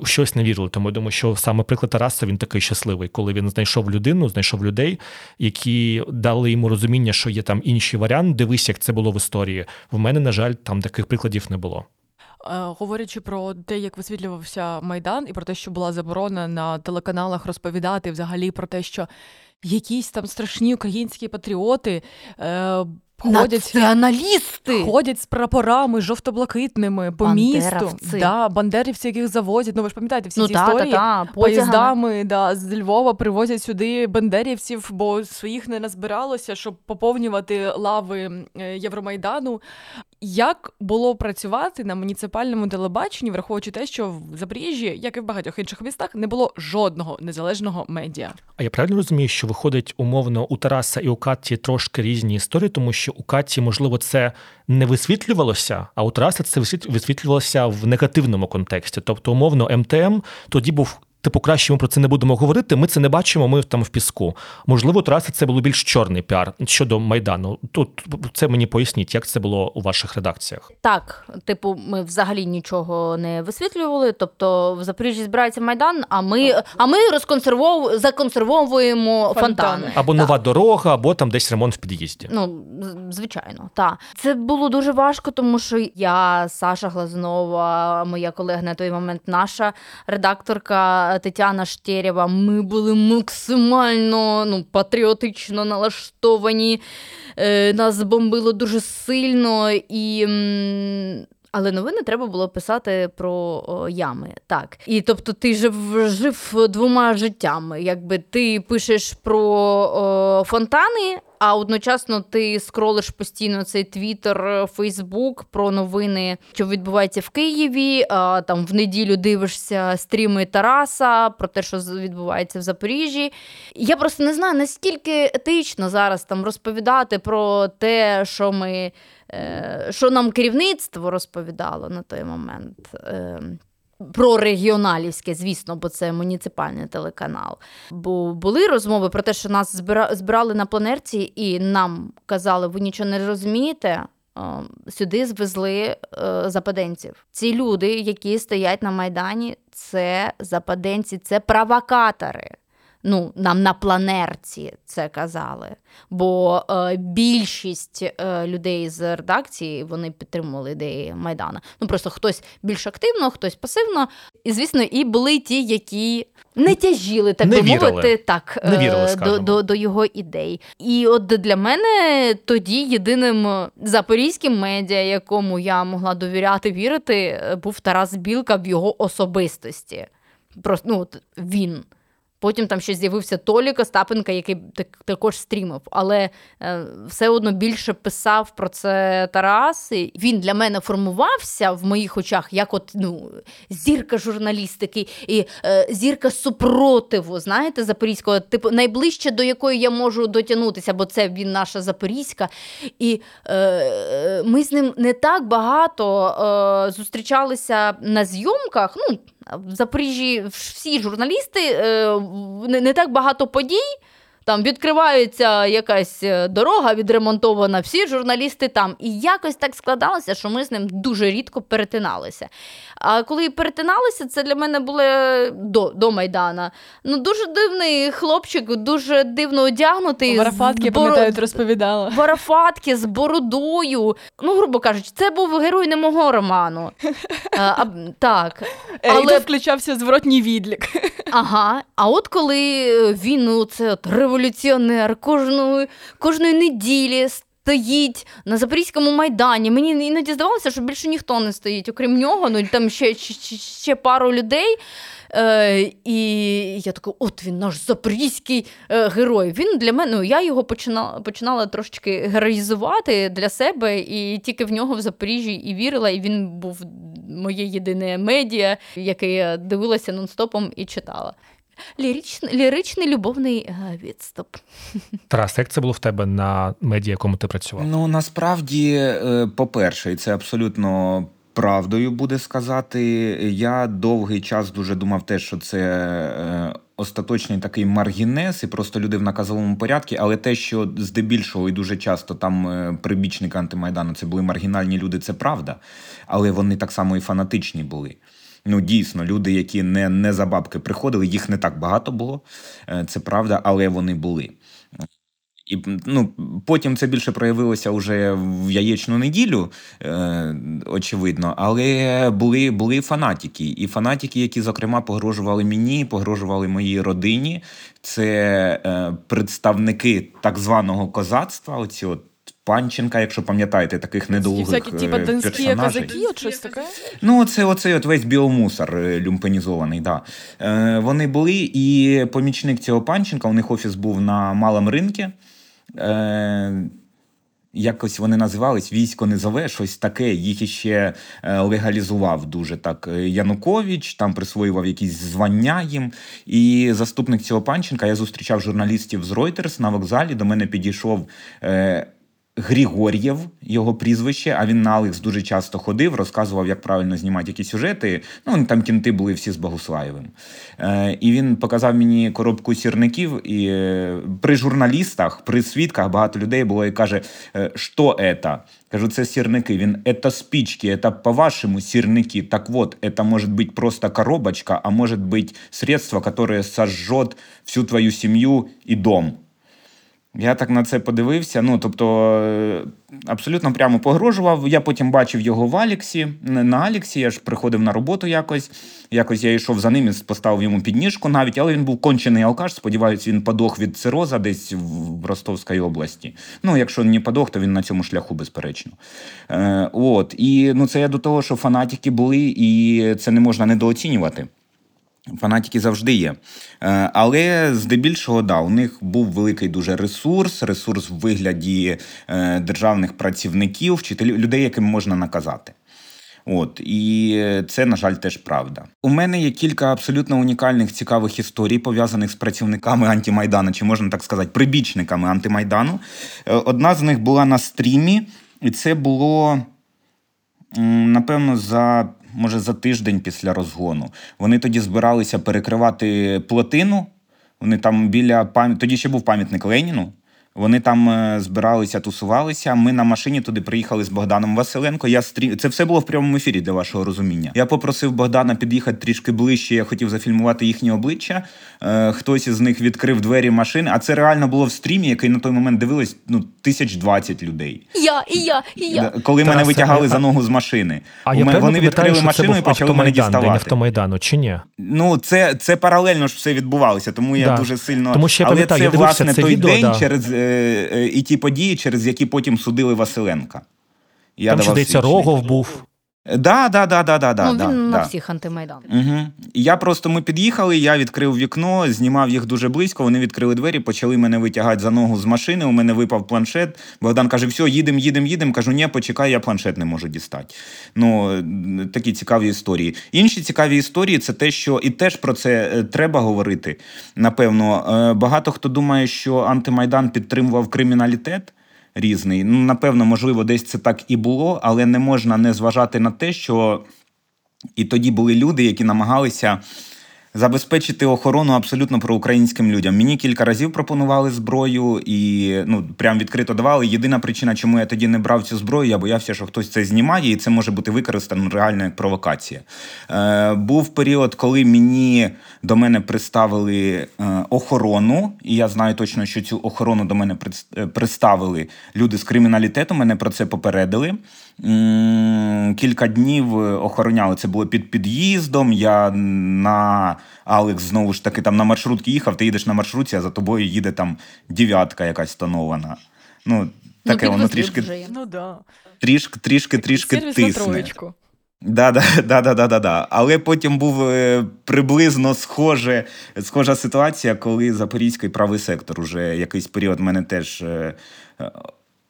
щось не вірили. Тому я думаю, що саме приклад Тараса він такий щасливий, коли він знайшов людину, знайшов людей, які дали йому розуміння, що є там інший варіант. Дивись, як це було в історії. В мене, на жаль, там таких прикладів не було. Е, Говорячи про те, як висвітлювався майдан, і про те, що була заборона на телеканалах розповідати взагалі про те, що якісь там страшні українські патріоти е, ходять. Націоналісти! Ходять з прапорами жовто-блакитними по місту. Бандеровці. Да, бандерівці, яких завозять. Ну ви ж пам'ятаєте всі ну ці та, та, історії? та, потягами. Поїздами да, з Львова привозять сюди бандерівців, бо своїх не назбиралося, щоб поповнювати лави е, Євромайдану. Як було працювати на муніципальному телебаченні, враховуючи те, що в Запоріжжі, як і в багатьох інших містах, не було жодного незалежного медіа? А я правильно розумію, що виходить умовно у Тараса і у Каті трошки різні історії, тому що у Каті, можливо, це не висвітлювалося, а у Тараса це висвітлювалося в негативному контексті. Тобто, умовно, МТМ тоді був. Типу, краще ми про це не будемо говорити. Ми це не бачимо. Ми там в піску. Можливо, Тараса це було більш чорний піар щодо майдану. Тут це мені поясніть, як це було у ваших редакціях. Так, типу, ми взагалі нічого не висвітлювали. Тобто в Запоріжжі збирається майдан, а ми, а ми розконсервов... законсервовуємо Фонтани. фонтани. Або Так. нова дорога, або там десь ремонт в під'їзді. Ну, звичайно, так. Це було дуже важко, тому що я, Саша Глазунова, моя колега на той момент, наша редакторка Тетяна Штерєва, ми були максимально ну, патріотично налаштовані. Е, нас бомбило дуже сильно і. Але новини треба було писати про о, ями. Так. І тобто ти жив, жив двома життями. Якби ти пишеш про о, фонтани, а одночасно ти скролиш постійно цей твіттер, Фейсбук про новини, що відбувається в Києві. А, там в неділю дивишся стріми Тараса про те, що відбувається в Запоріжжі. Я просто не знаю, наскільки етично зараз там розповідати про те, що ми. е, Що нам керівництво розповідало на той момент. Про регіоналівське, звісно, бо це муніципальний телеканал. Бо були розмови про те, що нас збира- збирали на планерці, і нам казали, ви нічого не розумієте. е, Сюди звезли е, западенців. Ці люди, які стоять на Майдані, це западенці, це провокатори. Ну, нам на планерці це казали. Бо е, більшість е, людей з редакції вони підтримували ідеї Майдана. Ну просто хтось більш активно, хтось пасивно. І звісно, і були ті, які не тяжіли, так Не би вірили. мовити, так Не вірили, е, до, до, до його ідей. І от для мене тоді єдиним запорізьким медіа, якому я могла довіряти, вірити, е, був Тарас Білка в його особистості. Просто ну, от він. Потім там ще з'явився Толік Остапенка, який так, також стрімив. Але е, все одно більше писав про це Тарас. І він для мене формувався в моїх очах як от ну, зірка журналістики і е, зірка супротиву, знаєте, запорізького, типу, найближче до якої я можу дотягнутися, бо це він наша запорізька. І е, ми з ним не так багато е, зустрічалися на зйомках. Ну, в Запоріжжі всі журналісти, е, не так багато подій. Там відкривається якась е, дорога відремонтована, всі журналісти там. І якось так складалося, що ми з ним дуже рідко перетиналися. А коли перетиналися, це для мене було до, до Майдана. Ну, дуже дивний хлопчик, дуже дивно одягнутий. Марафатки, з боро- пам'ятаю, розповідала. Варафатки з бородою. Ну, грубо кажучи, це був герой не мого роману. А, а, так. Е, І Але- тут включався зворотній відлік. Ага. А от коли він, ну, це от революціонер кожної, кожної неділі. Стоїть на Запорізькому майдані. Мені іноді здавалося, що більше ніхто не стоїть, окрім нього. Ну там ще, ще, ще пару людей. Е, і я така, от він наш запорізький е, герой. Він для мене, ну я його починала, починала трошечки героїзувати для себе, і тільки в нього в Запоріжжі і вірила, і він був моє єдине медіа, яке я дивилася нон-стопом і читала. Ліричний, ліричний любовний е, відступ. [laughs] Тарас, як це було в тебе на медіа, якому ти працював? Ну насправді, е, по-перше, і це абсолютно правдою буде сказати. Я довгий час дуже думав те, що це е, остаточний такий маргінез, і просто люди в наказовому порядку. Але те, що здебільшого і дуже часто там е, прибічники антимайдану це були маргінальні люди, це правда. Але вони так само і фанатичні були. Ну, дійсно, люди, які не, не за бабки приходили, їх не так багато було, е, це правда, але вони були. І ну, потім це більше проявилося вже в яєчну неділю, е, очевидно. Але були, були фанатики. І фанатики, які, зокрема, погрожували мені, погрожували моїй родині. Це е, представники так званого козацтва. Оці от Панченка, якщо пам'ятаєте, таких недолугих Всякі, типа, донські персонажей. козаки, от щось таке. Ну, це оцей от весь біомусор е, люмпенізований. Да. Е, вони були, і помічник цього панченка, у них офіс був на малому ринку. Е, якось вони називались військо низове, щось таке. Їх іще е, легалізував дуже так е, Янукович, там присвоював якісь звання їм. І заступник цього панченка, я зустрічав журналістів з Reuters на вокзалі. До мене підійшов. Е, Григор'єв, його прізвище, а він на Алекс дуже часто ходив, розказував, як правильно знімати які сюжети. Ну, там кінти були всі з Богуслаєвим. Е, і він показав мені коробку сірників, і е, при журналістах, при свідках багато людей було і каже, е, що це? Кажу, це сірники. Він это спички, это по-вашему сірники. Так вот, это может быть просто коробочка, а может быть средство, которое сожжет всю твою сім'ю і дом. Я так на це подивився. Ну, тобто, е, абсолютно прямо погрожував. Я потім бачив його в Аліксі. На Аліксі я ж приходив на роботу якось. Якось я йшов за ним і поставив йому підніжку навіть, але він був кончений алкаш. Сподіваюсь, він подох від цироза десь в Ростовській області. Ну, якщо не подох, то він на цьому шляху, безперечно. Е, от. І ну, це я до того, що фанатики були, і це не можна недооцінювати. Фанатики завжди є. Е, Але здебільшого, да, у них був великий дуже ресурс, ресурс в вигляді е, державних працівників, вчителів, людей, яким можна наказати. От і це, на жаль, теж правда. У мене є кілька абсолютно унікальних цікавих історій, пов'язаних з працівниками антимайдану, чи можна так сказати, прибічниками антимайдану. Е, Одна з них була на стрімі, і це було напевно за може за тиждень після розгону. Вони тоді збиралися перекривати плотину. Вони там біля пам'ят... тоді ще був пам'ятник Леніну. Вони там е, збиралися, тусувалися. Ми на машині туди приїхали з Богданом Василенко. Я стрі... Це все було в прямому ефірі для вашого розуміння. Я попросив Богдана під'їхати трішки ближче. Я хотів зафільмувати їхні обличчя. Е, хтось із них відкрив двері машини, а це реально було в стрімі, який на той момент дивилось ну, тисяч двадцять людей. Я, і я, і я. Да, Коли мене витягали а- за ногу з машини. А я мене- вони відкрили що машину і почали мене діставати. автомайдану, чи ні? Ну, це, це паралельно ж все відбувалося, тому я Да. дуже сильно. Тому що я Але це, я власне, це той відео, день да. через е, е, і ті події, через які потім судили Василенка. Я Там ще здається. Рогов був. Да, да, да, да, да, да, ну, да, він да. на всіх антимайдан. Угу. Я просто ми під'їхали, я відкрив вікно, знімав їх дуже близько. Вони відкрили двері, почали мене витягати за ногу з машини. У мене випав планшет. Богдан каже: все, їдемо, їдемо, їдемо. Кажу, ні, почекай, я планшет не можу дістати. Ну такі цікаві історії. Інші цікаві історії це те, що і теж про це е, треба говорити. Напевно, Е, багато хто думає, що антимайдан підтримував криміналітет. Різний. Ну, напевно, можливо, десь це так і було, але не можна не зважати на те, що і тоді були люди, які намагалися забезпечити охорону абсолютно проукраїнським людям. Мені кілька разів пропонували зброю і ну прям відкрито давали. Єдина причина, чому я тоді не брав цю зброю, я боявся, що хтось це знімає, і це може бути використано реально як провокація. Е, був період, коли мені до мене приставили е, охорону, і я знаю точно, що цю охорону до мене е, приставили люди з криміналітету. Мене про це попередили. Кілька днів е, охороняли. Це було під під'їздом. Я на Алекс знову ж таки там на маршрутці їхав. Ти їдеш на маршрутці, а за тобою їде там дев'ятка якась встановлена. Ну, таке воно трішки. Ну да. трішки, трішки, трішки тисне. Да, да, [laughs] да, да, да, да, да. Але потім був е, приблизно схоже, схожа ситуація, коли Запорізький правий сектор уже якийсь період мене теж, е,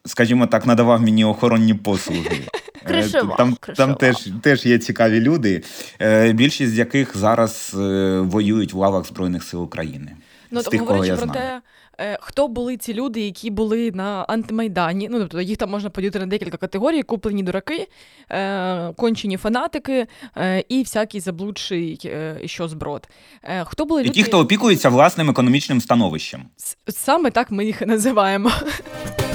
скажімо так, надавав мені охоронні послуги. [laughs] Е, Кришував, Там, кришував. там теж, теж є цікаві люди, е, більшість з яких зараз е, воюють в лавах Збройних сил України. Ну, тих, говорячи про знаю. те, хто були ці люди, які були на антимайдані. Ну, тобто їх там можна поділити на декілька категорій: куплені дураки, кончені фанатики і всякий заблудший що зброд. Хто були І люди? ті, хто опікується власним економічним становищем. Саме так ми їх називаємо. [laughs]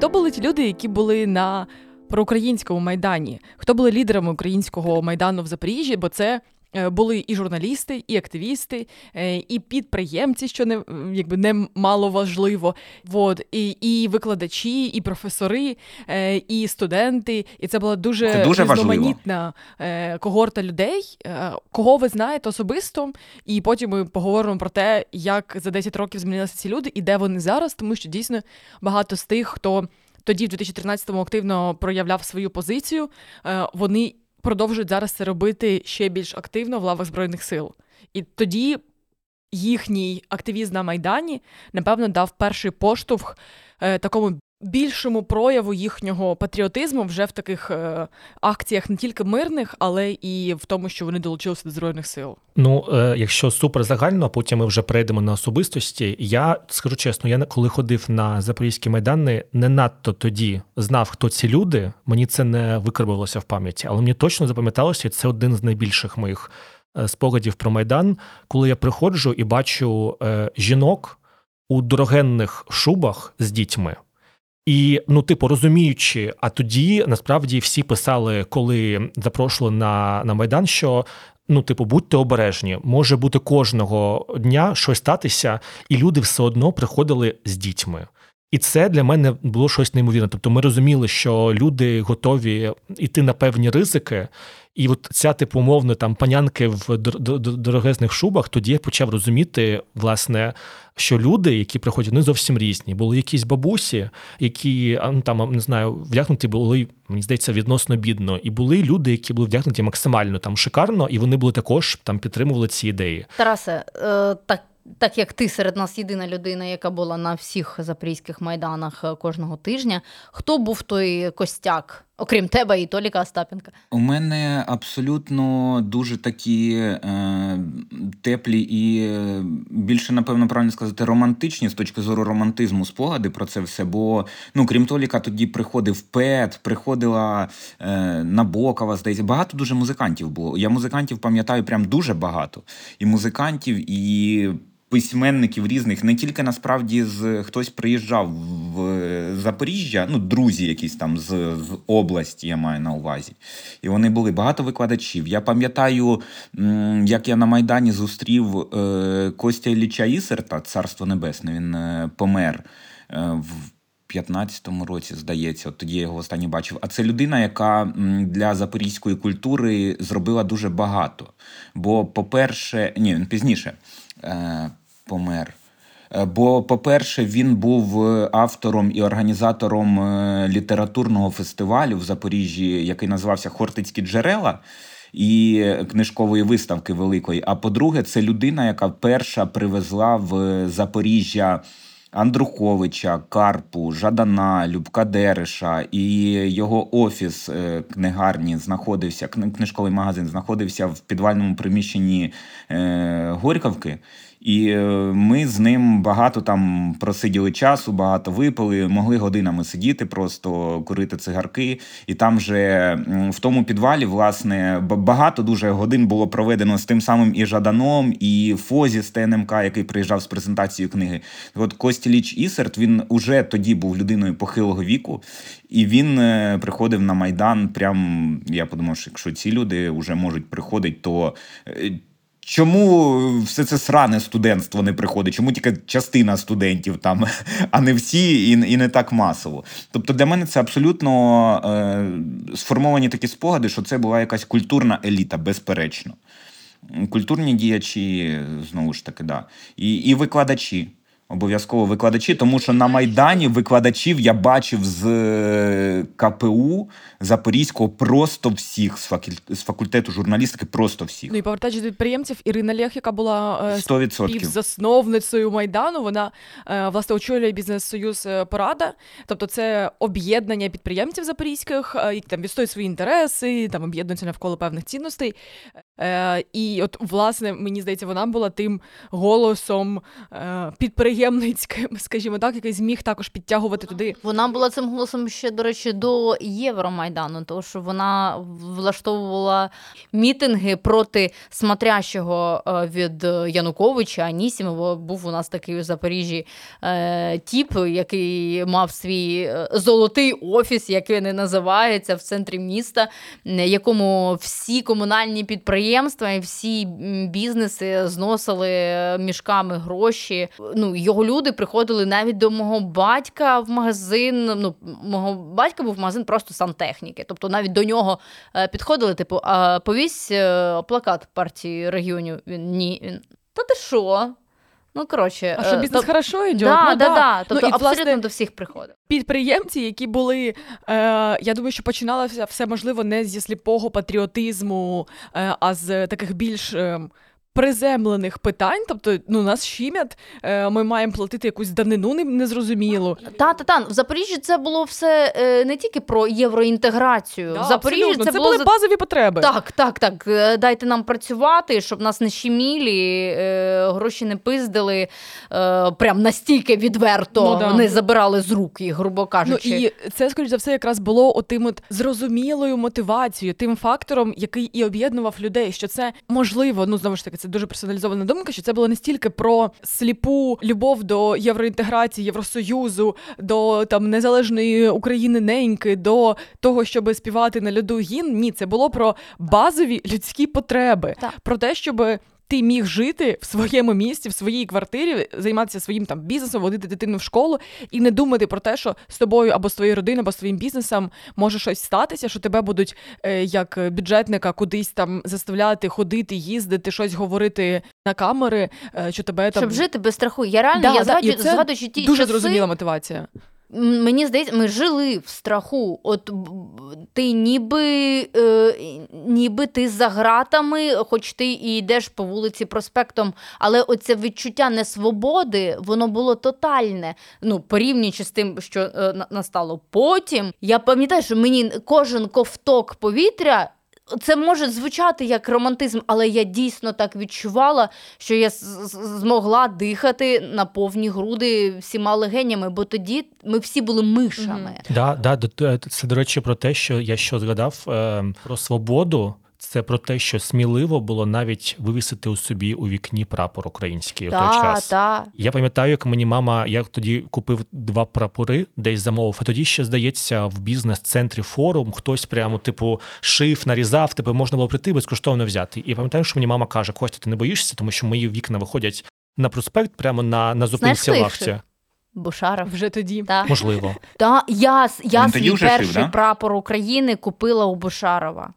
Хто були ті люди, які були на проукраїнському майдані? Хто були лідерами українського майдану в Запоріжжі? Бо це були і журналісти, і активісти, е, і підприємці, що не якби не мало важливо. Вот, і, і викладачі, і професори, е, і студенти. І це була дуже, Це дуже різноманітна е, когорта людей, е, кого ви знаєте особисто, і потім ми поговоримо про те, як за 10 років змінилися ці люди і де вони зараз, тому що дійсно багато з тих, хто тоді, в 2013-му, активно проявляв свою позицію, е, вони продовжують зараз це робити ще більш активно в лавах Збройних сил. І тоді їхній активізм на Майдані, напевно, дав перший поштовх е, такому більшому прояву їхнього патріотизму вже в таких е, акціях не тільки мирних, але і в тому, що вони долучилися до Збройних сил. Ну, е, якщо супер загально, а потім ми вже перейдемо на особистості. Я скажу чесно, я коли ходив на запорізькі майдани, не надто тоді знав, хто ці люди. Мені це не викарбувалося в пам'яті, але мені точно запам'яталося, і це один з найбільших моїх е, спогадів про майдан, коли я приходжу і бачу е, жінок у дорогенних шубах з дітьми. І ну, типу, розуміючи, а тоді насправді всі писали, коли запрошували на, на майдан, що ну, типу, будьте обережні, може бути кожного дня щось статися, і люди все одно приходили з дітьми. І це для мене було щось неймовірне. Тобто ми розуміли, що люди готові йти на певні ризики, і от ця типу умовно там панянки в дор- дор- дор- дорогезних шубах, тоді я почав розуміти, власне, що люди, які приходять, вони зовсім різні. Були якісь бабусі, які ну, там не знаю, вдягнуті були, мені здається, відносно бідно. І були люди, які були вдягнуті максимально там шикарно, і вони були також там підтримували ці ідеї. Тарасе, е, так, так як ти серед нас єдина людина, яка була на всіх запорізьких майданах е, кожного тижня, хто був той костяк, окрім тебе і Толіка Остапенка? У мене абсолютно дуже такі е, теплі і е, більше, напевно, правильно сказати, романтичні з точки зору романтизму спогади про це все. Бо, ну, крім Толіка, тоді приходив Пет, приходила е, Набокова, здається. Багато дуже музикантів було. Я музикантів пам'ятаю прям дуже багато. І музикантів, і письменників різних, не тільки насправді з хтось приїжджав в Запоріжжя, ну, друзі, якісь там з, з області, я маю на увазі. І вони були багато викладачів. Я пам'ятаю, як я на Майдані зустрів е, Костя Ілліча Ісерта, Царство Небесне, він е, помер е, в 15-му році, здається, от тоді я його останнє бачив. А це людина, яка для запорізької культури зробила дуже багато. Бо, по-перше, ні, він пізніше помер. Е, Бо, по-перше, він був е, автором і організатором е, літературного фестивалю в Запоріжжі, який називався Хортицькі джерела. І книжкової виставки великої. А по-друге, це людина, яка перша привезла в Запоріжжя Андруховича, Карпу, Жадана, Любка Дереша, і його офіс книгарні знаходився, книжковий магазин знаходився в підвальному приміщенні Горьковки. І е, ми з ним багато там просиділи часу, багато випили, могли годинами сидіти, просто курити цигарки. І там же в тому підвалі, власне, багато дуже годин було проведено з тим самим і Жаданом, і Фозі з ТНМК, який приїжджав з презентацією книги. От Костіліч Ісерт він уже тоді був людиною похилого віку, і він е, приходив на Майдан. Прям я подумав, що якщо ці люди вже можуть приходити, то. Чому все це сране студентство не приходить? Чому тільки частина студентів там, [laughs] а не всі, і, і не так масово? Тобто для мене це абсолютно е, сформовані такі спогади, що це була якась культурна еліта, безперечно. Культурні діячі, знову ж таки, да. І, і викладачі. Обов'язково викладачі, тому що на Майдані викладачів я бачив з е, КПУ Запорізького просто всіх з факультету журналістики, просто всіх. Ну і повертаючись до підприємців, Ірина Лєх, яка була е, 100%. співзасновницею Майдану, вона е, власне очолює бізнес-союз е, Порада. Тобто це об'єднання підприємців запорізьких, е, які там відстоюють свої інтереси, там об'єднуються навколо певних цінностей. Е, І от, власне, мені здається, вона була тим голосом е, підприємницьким, [laughs] скажімо так, який зміг також підтягувати туди. Вона була цим голосом ще, до речі, до Євромайдану, тому що вона влаштовувала мітинги проти смотрящого е, від Януковича Анісімова. Був у нас такий у Запоріжжі тіп, який мав свій золотий офіс, як він і називається, в центрі міста, якому всі комунальні підприємства і всі бізнеси зносили мішками гроші. Ну, його люди приходили навіть до мого батька в магазин. Ну, мого батька був магазин просто сантехніки. Тобто навіть до нього е, підходили, типу, а повісь е, плакат партії регіонів. Він ні. Він, Та ти що? Ну, коротше, А що е, бізнес то- хорошо йде? Да, ну, да, да. Тобто ну, і, абсолютно власне, до всіх приходить. підприємці, які були, е, я думаю, що починалося все можливо не зі сліпого патріотизму, е, а з таких більш. Е, Приземлених питань, тобто ну нас щемять, е, ми маємо платити якусь данину не- незрозумілу. Та, та, та. В Запоріжжі це було все е, не тільки про євроінтеграцію. Да, в Запоріжжі абсолютно. це, це було були базові потреби. Так, так, так. Е, Дайте нам працювати, щоб нас не щемілі, гроші не пиздили, прям настільки відверто Ну, да. не забирали з рук їх, грубо Ну і це, скоріш за все, якраз було отим от зрозумілою мотивацією, тим фактором, який і об'єднував людей, що це можливо, ну знову ж таки, це дуже персоналізована думка, що це було не стільки про сліпу любов до євроінтеграції, Євросоюзу, до там незалежної України неньки, до того, щоб співати на льоду гін. Ні, це було про базові людські потреби, Так. про те, щоб ти міг жити в своєму місті, в своїй квартирі, займатися своїм там бізнесом, водити дитину в школу і не думати про те, що з тобою або з твоєю родиною, або з твоїм бізнесом може щось статися, що тебе будуть е, як бюджетника кудись там заставляти ходити, їздити, щось говорити на камери, е, що тебе там Щоб жити без страху. Я реально Да, я да, згадую, це згадуючи ті дуже часи, зрозуміла мотивація. Мені здається, ми жили в страху. От ти ніби, е, ніби ти за гратами, хоч ти і йдеш по вулиці проспектом, але оце відчуття несвободи, воно було тотальне. Ну, порівнюючи з тим, що е, настало потім. Я пам'ятаю, що мені кожен ковток повітря. Це може звучати як романтизм, але я дійсно так відчувала, що я змогла дихати на повні груди всіма легенями, бо тоді ми всі були мишами. Да, да, до- е, це, до речі, про те, що я що згадав е, про свободу. Це про те, що сміливо було навіть вивісити у собі у вікні прапор український у той час. та. Я пам'ятаю, як мені мама, я тоді купив два прапори, десь замовив. А тоді ще здається, в бізнес-центрі форум хтось прямо, типу, шив, нарізав, типу, можна було прийти безкоштовно взяти. І пам'ятаю, що мені мама каже: Костя, ти не боїшся, тому що мої вікна виходять на проспект, прямо на, на зупинці лавці. Бушаров. Вже тоді. Та. Можливо. Та, я, я Він свій вже шив, перший да? прапор України купила у Бушарова.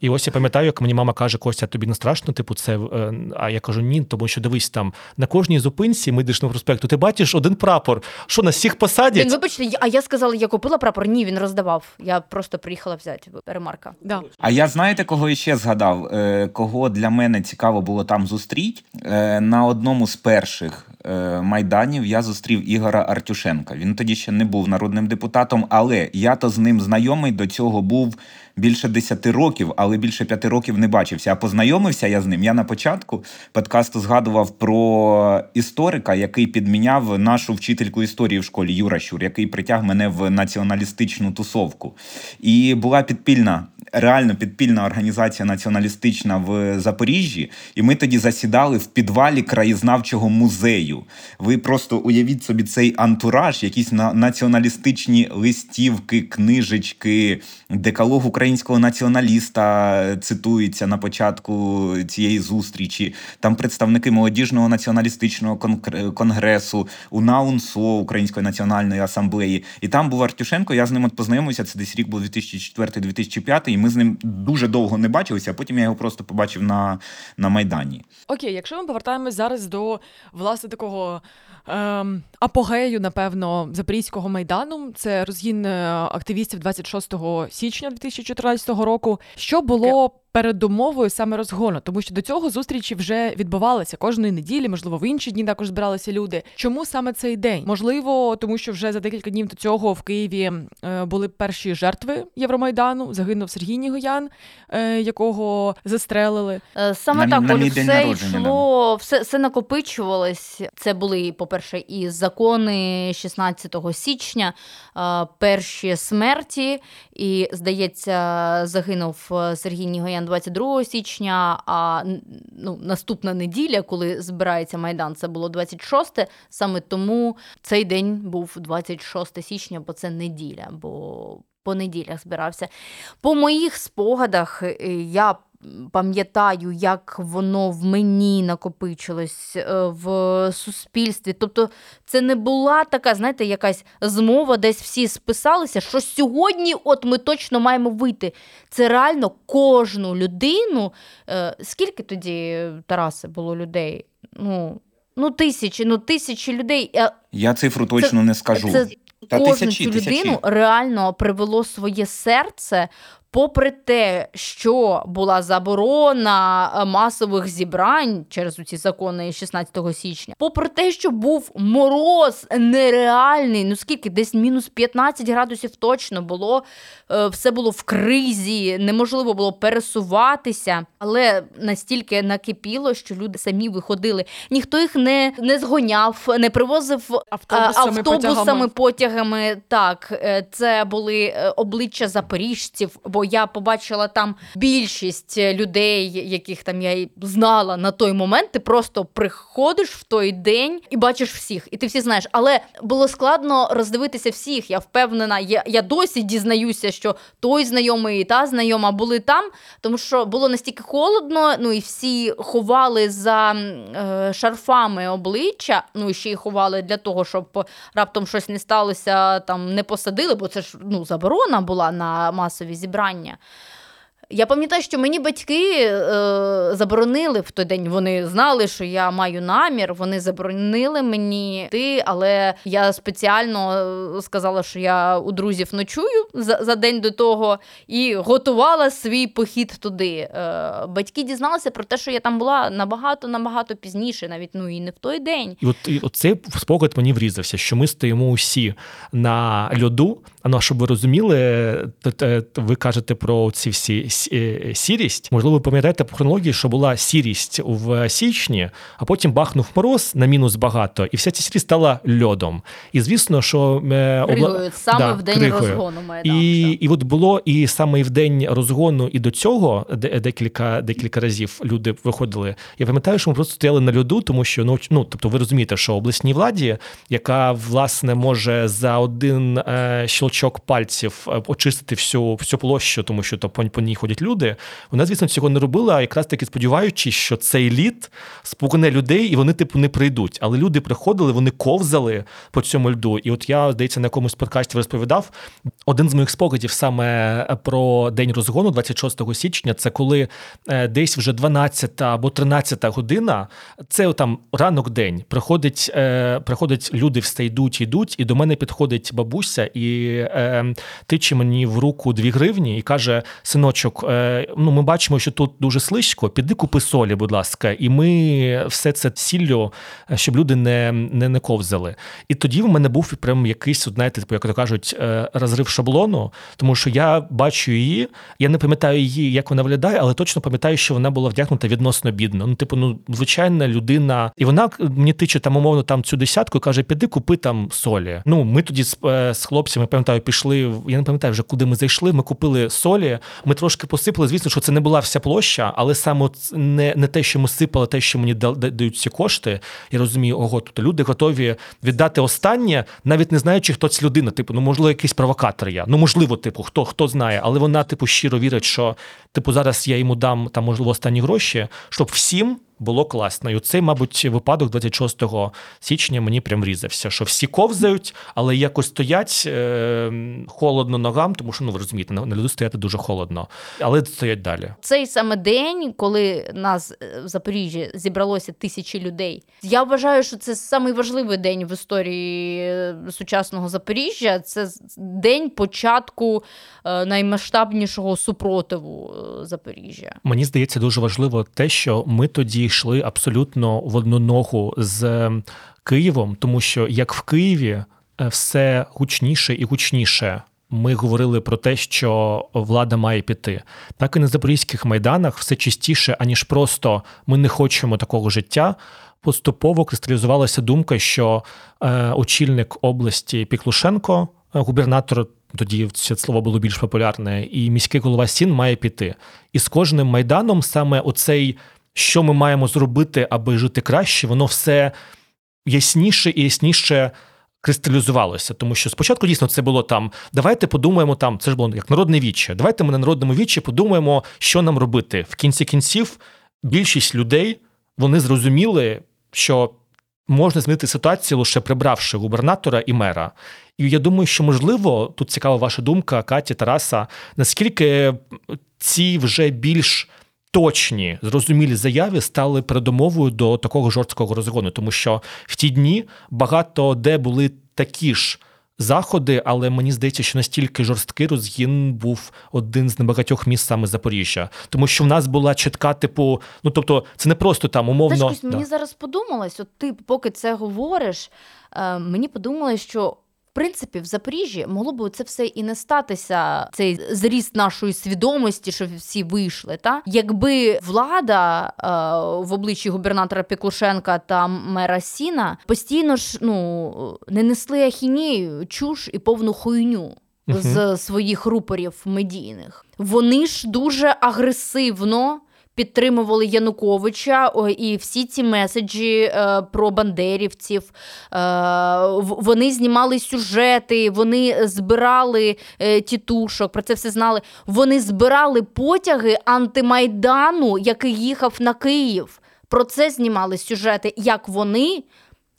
І ось я пам'ятаю, як мені мама каже, Костя, тобі не страшно, типу, це. е, А я кажу, ні, тому що дивись там на кожній зупинці ми йдеш на проспекту, ти бачиш один прапор. Що нас всіх посадять? Він, вибачте, а я сказала, я купила прапор. Ні, він роздавав. Я просто приїхала взяти. Ремарка. Да. А я знаєте, кого ще згадав? Е, кого для мене цікаво було там зустріти? Е, на одному з перших е, майданів я зустрів Ігора Артюшенка. Він тоді ще не був народним депутатом, але я то з ним знайомий до цього був більше 10 років, але більше 5 років не бачився. А познайомився я з ним. Я на початку подкасту згадував про історика, який підміняв нашу вчительку історії в школі Юра Щур, який притяг мене в націоналістичну тусовку. І була підпільна. Реально підпільна організація націоналістична в Запоріжжі, і ми тоді засідали в підвалі краєзнавчого музею. Ви просто уявіть собі цей антураж, якісь на- націоналістичні листівки, книжечки, декалог українського націоналіста цитується на початку цієї зустрічі. Там представники молодіжного націоналістичного конкр- конгресу, УНАУНСО Української національної асамблеї. І там був Артюшенко. Я з ним от познайомився. Це десь рік був 2004-2005, і ми з ним дуже довго не бачилися. А потім я його просто побачив на, на майдані. Окей, якщо ми повертаємось зараз до власне такого ем, апогею, напевно, Запорізького майдану, це розгін е, активістів 26 січня 2014 року. Що було передумовою саме розгону? Тому що до цього зустрічі вже відбувалися кожної неділі, можливо, в інші дні також збиралися люди. Чому саме цей день? Можливо, тому що вже за декілька днів до цього в Києві е, були перші жертви Євромайдану. Загинув Сергій Нігоян, е, якого застрелили. Е, Саме На так, на Олю, все йшло, все, все накопичувалось. Це були, по-перше, і закони 16 січня, е, перші смерті, і, здається, загинув Сергій Нігоян 22 січня, а ну, наступна неділя, коли збирається Майдан, це було 26, саме тому цей день був 26 січня, бо це неділя, бо по неділях збирався. По моїх спогадах е, я пам'ятаю, як воно в мені накопичилось е, в суспільстві. Тобто, це не була така, знаєте, якась змова, десь всі списалися, що сьогодні от ми точно маємо вийти. Це реально кожну людину. е, Скільки тоді, Тараси, було людей? Ну, ну тисячі, ну тисячі людей. Е, Я цифру точно не скажу. Це Та кожну тисячі, цю тисячі. людину реально привело своє серце. Попри те, що була заборона е, масових зібрань через ці закони 16 січня, попри те, що був мороз нереальний, ну скільки десь мінус 15 градусів точно було, е, все було в кризі, неможливо було пересуватися, але настільки накипіло, що люди самі виходили. Ніхто їх не, не згоняв, не привозив Автобусами, автобусами, потягами. потягами. Так, е, це були е, обличчя запоріжців, бо я побачила там більшість е, людей, яких там я знала на той момент. Ти просто приходиш в той день і бачиш всіх, і ти всі знаєш. Але було складно роздивитися всіх. Я впевнена, я, я досі дізнаюся, що той знайомий і та знайома були там, тому що було настільки холодно, ну і всі ховали за е, шарфами обличчя, ну і ще й ховали для того, щоб раптом щось не сталося, там не посадили, бо це ж ну, заборона була на масові зібрання бажання. Я пам'ятаю, що мені батьки е, заборонили в той день. Вони знали, що я маю намір. Вони заборонили мені йти, але я спеціально е, сказала, що я у друзів ночую за, за день до того і готувала свій похід туди. Е, батьки дізналися про те, що я там була набагато набагато пізніше, навіть ну і не в той день. І от і от цей спогад мені врізався, що ми стоїмо усі на льоду. А ну, щоб ви розуміли, ви кажете про ці всі сірість. Можливо, ви пам'ятаєте по хронології, що була сірість в січні, а потім бахнув мороз на мінус багато, і вся ця сірість стала льодом. І звісно, що е, обла- саме Да, в день кригою. розгону Майдану. І, і от було і саме в день розгону, і до цього декілька, декілька разів люди виходили. Я пам'ятаю, що ми просто стояли на льоду, тому що ну, ну тобто, ви розумієте, що обласній владі, яка власне може за один е, щелчок пальців е, очистити всю, всю площу, тому що то по, по ній ходять люди. Вона, звісно, цього не робила, якраз таки сподіваючись, що цей лід спугне людей, і вони типу не прийдуть. Але люди приходили, вони ковзали по цьому льду. І от я, здається, на якомусь подкасті розповідав. Один з моїх спогадів саме про день розгону, 26 січня, це коли е, десь вже 12 або 13 година. Це там ранок день. Приходить, е, приходять люди, все йдуть, йдуть, і до мене підходить бабуся і е, тиче мені в руку дві гривні і каже: Синочок, е, ну ми бачимо, що тут дуже слизько. Піди купи солі, будь ласка, і ми все це сіллю, е, щоб люди не, не, не ковзали. І тоді в мене був прям якийсь, знаєте, типу, як то кажуть, е, розрив шаблону, тому що я бачу її, я не пам'ятаю її, як вона виглядає, але точно пам'ятаю, що вона була вдягнута відносно бідно. Ну, типу, ну, звичайна людина. І вона мені тиче там, умовно, там цю десятку каже: піди купи там солі. Ну, ми тоді з, з хлопцями, пам'ятаю, пішли. Я не пам'ятаю вже, куди ми зайшли. Ми купили солі, ми трошки посипали. Звісно, що це не була вся площа, але саме не, не те, що ми сипали, те, що мені да- да- дають ці кошти. Я розумію, ого, тут люди готові віддати останнє, навіть не знаючи, хто ця людина. Типу, ну можливо, якийсь провокатор я. Ну можливо, типу, хто хто знає, але вона, типу, щиро вірить, що типу зараз я йому дам там, можливо, останні гроші, щоб всім. Було класно. І оцей, мабуть, випадок 26 січня мені прям врізався, що всі ковзають, але якось стоять е, холодно ногам, тому що ну ви розумієте, на, на льоду стояти дуже холодно, але стоять далі. Цей саме день, коли нас е, в Запоріжжі зібралося тисячі людей. Я вважаю, що це самий важливий день в історії е, сучасного Запоріжжя. Це день початку е, наймасштабнішого супротиву Запоріжжя. Мені здається, дуже важливо те, що ми тоді йшли абсолютно в одну ногу з е, Києвом, тому що як в Києві е, все гучніше і гучніше. Ми говорили про те, що влада має піти. Так і на запорізьких майданах все частіше, аніж просто ми не хочемо такого життя. Поступово кристалізувалася думка, що е, очільник області Піклушенко, е, губернатор тоді це слово було більш популярне, і міський голова Сін має піти. І з кожним майданом саме оцей, що ми маємо зробити, аби жити краще, воно все ясніше і ясніше кристалізувалося. Тому що спочатку дійсно це було там. Давайте подумаємо там, це ж було як народне віче. Давайте ми на народному вічі подумаємо, що нам робити. В кінці кінців більшість людей вони зрозуміли, що можна змінити ситуацію лише прибравши губернатора і мера. І я думаю, що можливо тут цікава ваша думка, Каті, Тараса, наскільки ці вже більш точні, зрозумілі заяви стали передумовою до такого жорсткого розгону, тому що в ті дні багато де були такі ж. Заходи, але мені здається, що настільки жорсткий розгін був один з небагатьох міст саме Запоріжжя, тому що в нас була чітка, типу, ну тобто, це не просто там умовно. Знаєш, Кось, да. мені зараз подумалось, от ти поки це говориш, е, мені подумалось, що. Принципі, в Запоріжжі могло б це все і не статися, цей зріст нашої свідомості, що всі вийшли. Та якби влада е, в обличчі губернатора Піклушенка та мера Сіна постійно ж ну не несли ахінею, чуш і повну хуйню з своїх рупорів медійних. Вони ж дуже агресивно підтримували Януковича і всі ці меседжі е, про бандерівців. Е, вони знімали сюжети, вони збирали е, тітушок, про це все знали. Вони збирали потяги антимайдану, який їхав на Київ. Про це знімали сюжети, як вони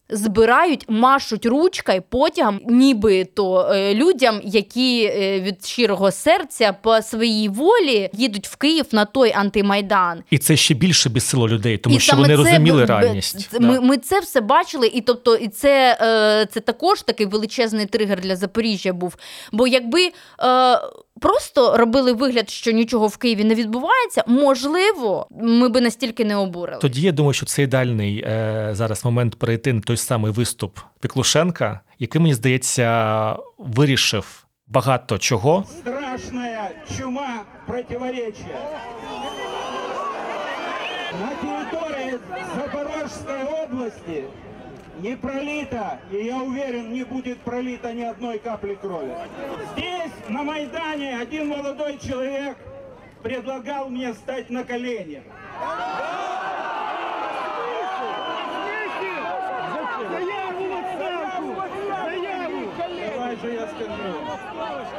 збирають, машуть ручкою потягом, ніби то е, людям, які е, від щирого серця по своїй волі їдуть в Київ на той антимайдан. І це ще більше бісило людей, тому І що вони це розуміли б- реальність. це- Да. Ми, ми це все бачили, і тобто, і це, е, це також такий величезний тригер для Запоріжжя був. Бо якби е, просто робили вигляд, що нічого в Києві не відбувається, можливо, ми би настільки не обурили. Тоді я думаю, що це ідеальний е, зараз момент перейти на той самий виступ Піклушенка, який, мені здається, вирішив багато чого. страшная Это чума противоречия. На территории Запорожской области не пролито, и я уверен, не будет пролито ни одной капли крови. Здесь, на Майдане, один молодой человек предлагал мне стать на колени. Давай же я скажу.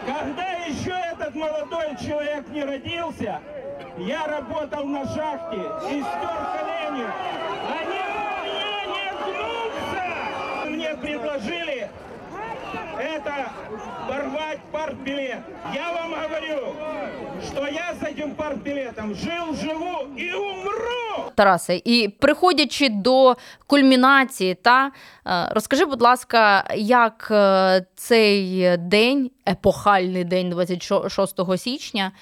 Когда еще этот молодой человек не родился, я работал на шахте и стер колени. Они предложили это порвать партбилет. Я вам говорю, что я с этим партбилетом жил, живу и умру! Тарасе, і приходячи до кульмінації, та е, розкажи, будь ласка, як е, цей день, епохальний день 26 січня,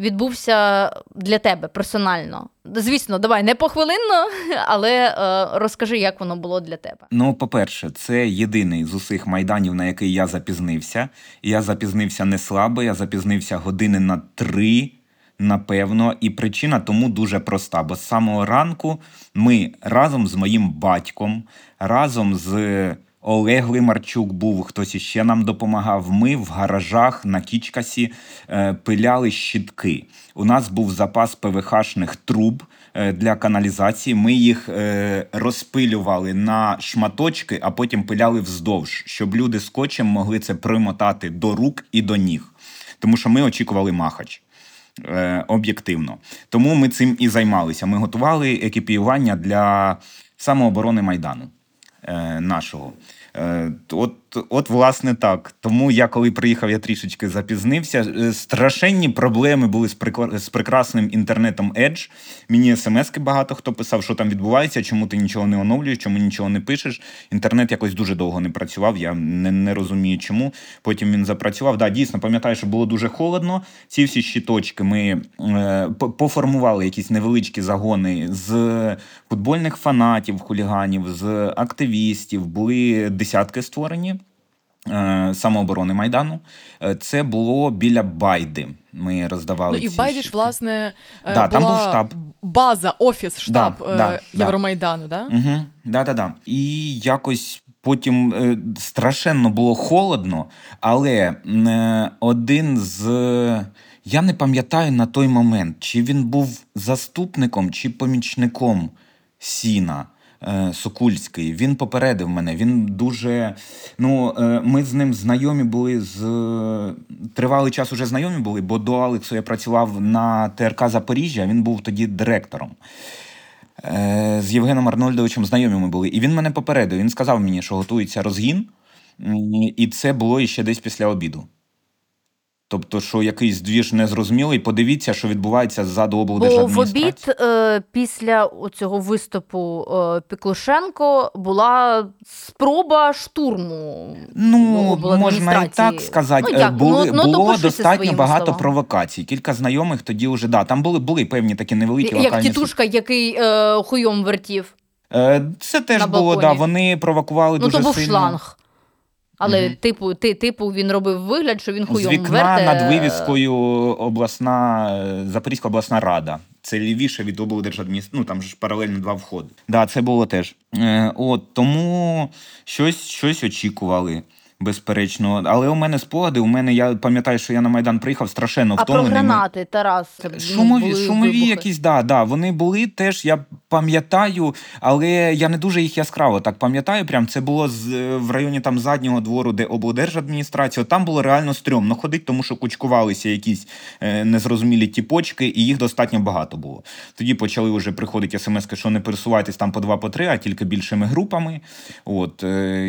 відбувся для тебе персонально? Звісно, давай не похвилинно, [laughs] але е, розкажи, як воно було для тебе. Ну, по-перше, це єдиний з усіх майданів, на який я запізнився. Я запізнився не слабо, я запізнився години на три, напевно. І причина тому дуже проста. Бо з самого ранку ми разом з моїм батьком, разом з Олег Лимарчук був, хтось іще нам допомагав. Ми в гаражах на Кічкасі е, пиляли щітки. У нас був запас ПВХшних труб е, для каналізації. Ми їх е, розпилювали на шматочки, а потім пиляли вздовж, щоб люди скотчем могли це примотати до рук і до ніг. Тому що ми очікували махач. Об'єктивно. Тому ми цим і займалися. Ми готували екіпіювання для самооборони Майдану е, нашого. Е, От, от, власне, так. Тому я, коли приїхав, я трішечки запізнився. Е, Страшенні проблеми були з, прикла- з прекрасним інтернетом Edge. Мені смски багато хто писав, що там відбувається, чому ти нічого не оновлюєш, чому нічого не пишеш. Інтернет якось дуже довго не працював. Я не, не розумію, чому. Потім він запрацював. Да, дійсно, пам'ятаю, що було дуже холодно. Ці всі щиточки ми е, поформували якісь невеличкі загони з футбольних фанатів, хуліганів, з активістів. Були десятки створені. Е, Самооборони Майдану. Е, Це було біля Байди. Ми роздавали. Ну і в ці Байдіж, щити. власне, е, Да, там був штаб. база, офіс, штаб Да, е, да, да. Євромайдану, да? Угу, да-да-да. І якось потім страшенно було холодно, але один з. Я не пам'ятаю на той момент, чи він був заступником чи помічником Сіна. Е, Сокульський, він попередив мене. Він дуже. Ну, е, ми з ним знайомі були з тривалий час уже знайомі були, бо до Алексу я працював на ТРК Запоріжжя. Він був тоді директором. Е, з Євгеном Арнольдовичем знайомі ми були. І він мене попередив. Він сказав мені, що готується розгін, і це було іще десь після обіду. Тобто, що якийсь двіж незрозумілий, подивіться, що відбувається ззаду Бо в обід е, після цього виступу е, Піклушенко була спроба штурму. Ну, можна і так сказати. Ну, Е, як? Були, Ну, ну, було достатньо багато словами. провокацій. Кілька знайомих тоді вже да. Там були, були певні такі невеликі Як тітушка, який е, хуйом вертів. Е, Це теж було, да. Вони провокували Ну, дуже то був сильно. шланг. Але, Мгм. типу, ти, типу, він робив вигляд, що він З вікна верте. над вивіскою обласна е, Запорізька обласна рада. Це лівіше від облдержадміністрації. Ну там ж паралельно два входи. Да, це було теж. Е, от тому щось, щось очікували. Безперечно, але у мене спогади. У мене я пам'ятаю, що я на майдан приїхав страшенно А про втомлений. Гранати, Тарас. ну, Шумові, були шумові вибухи. якісь, да, да, вони були теж, я пам'ятаю, але я не дуже їх яскраво так пам'ятаю. Прям це було з, е, в районі там заднього двору, де облдержадміністрація. Там було реально стрьомно ходити, тому що кучкувалися якісь е, незрозумілі тіпочки, і їх достатньо багато було. Тоді почали вже приходити смс, що не пересувайтесь там по два, по три, а тільки більшими групами. От е,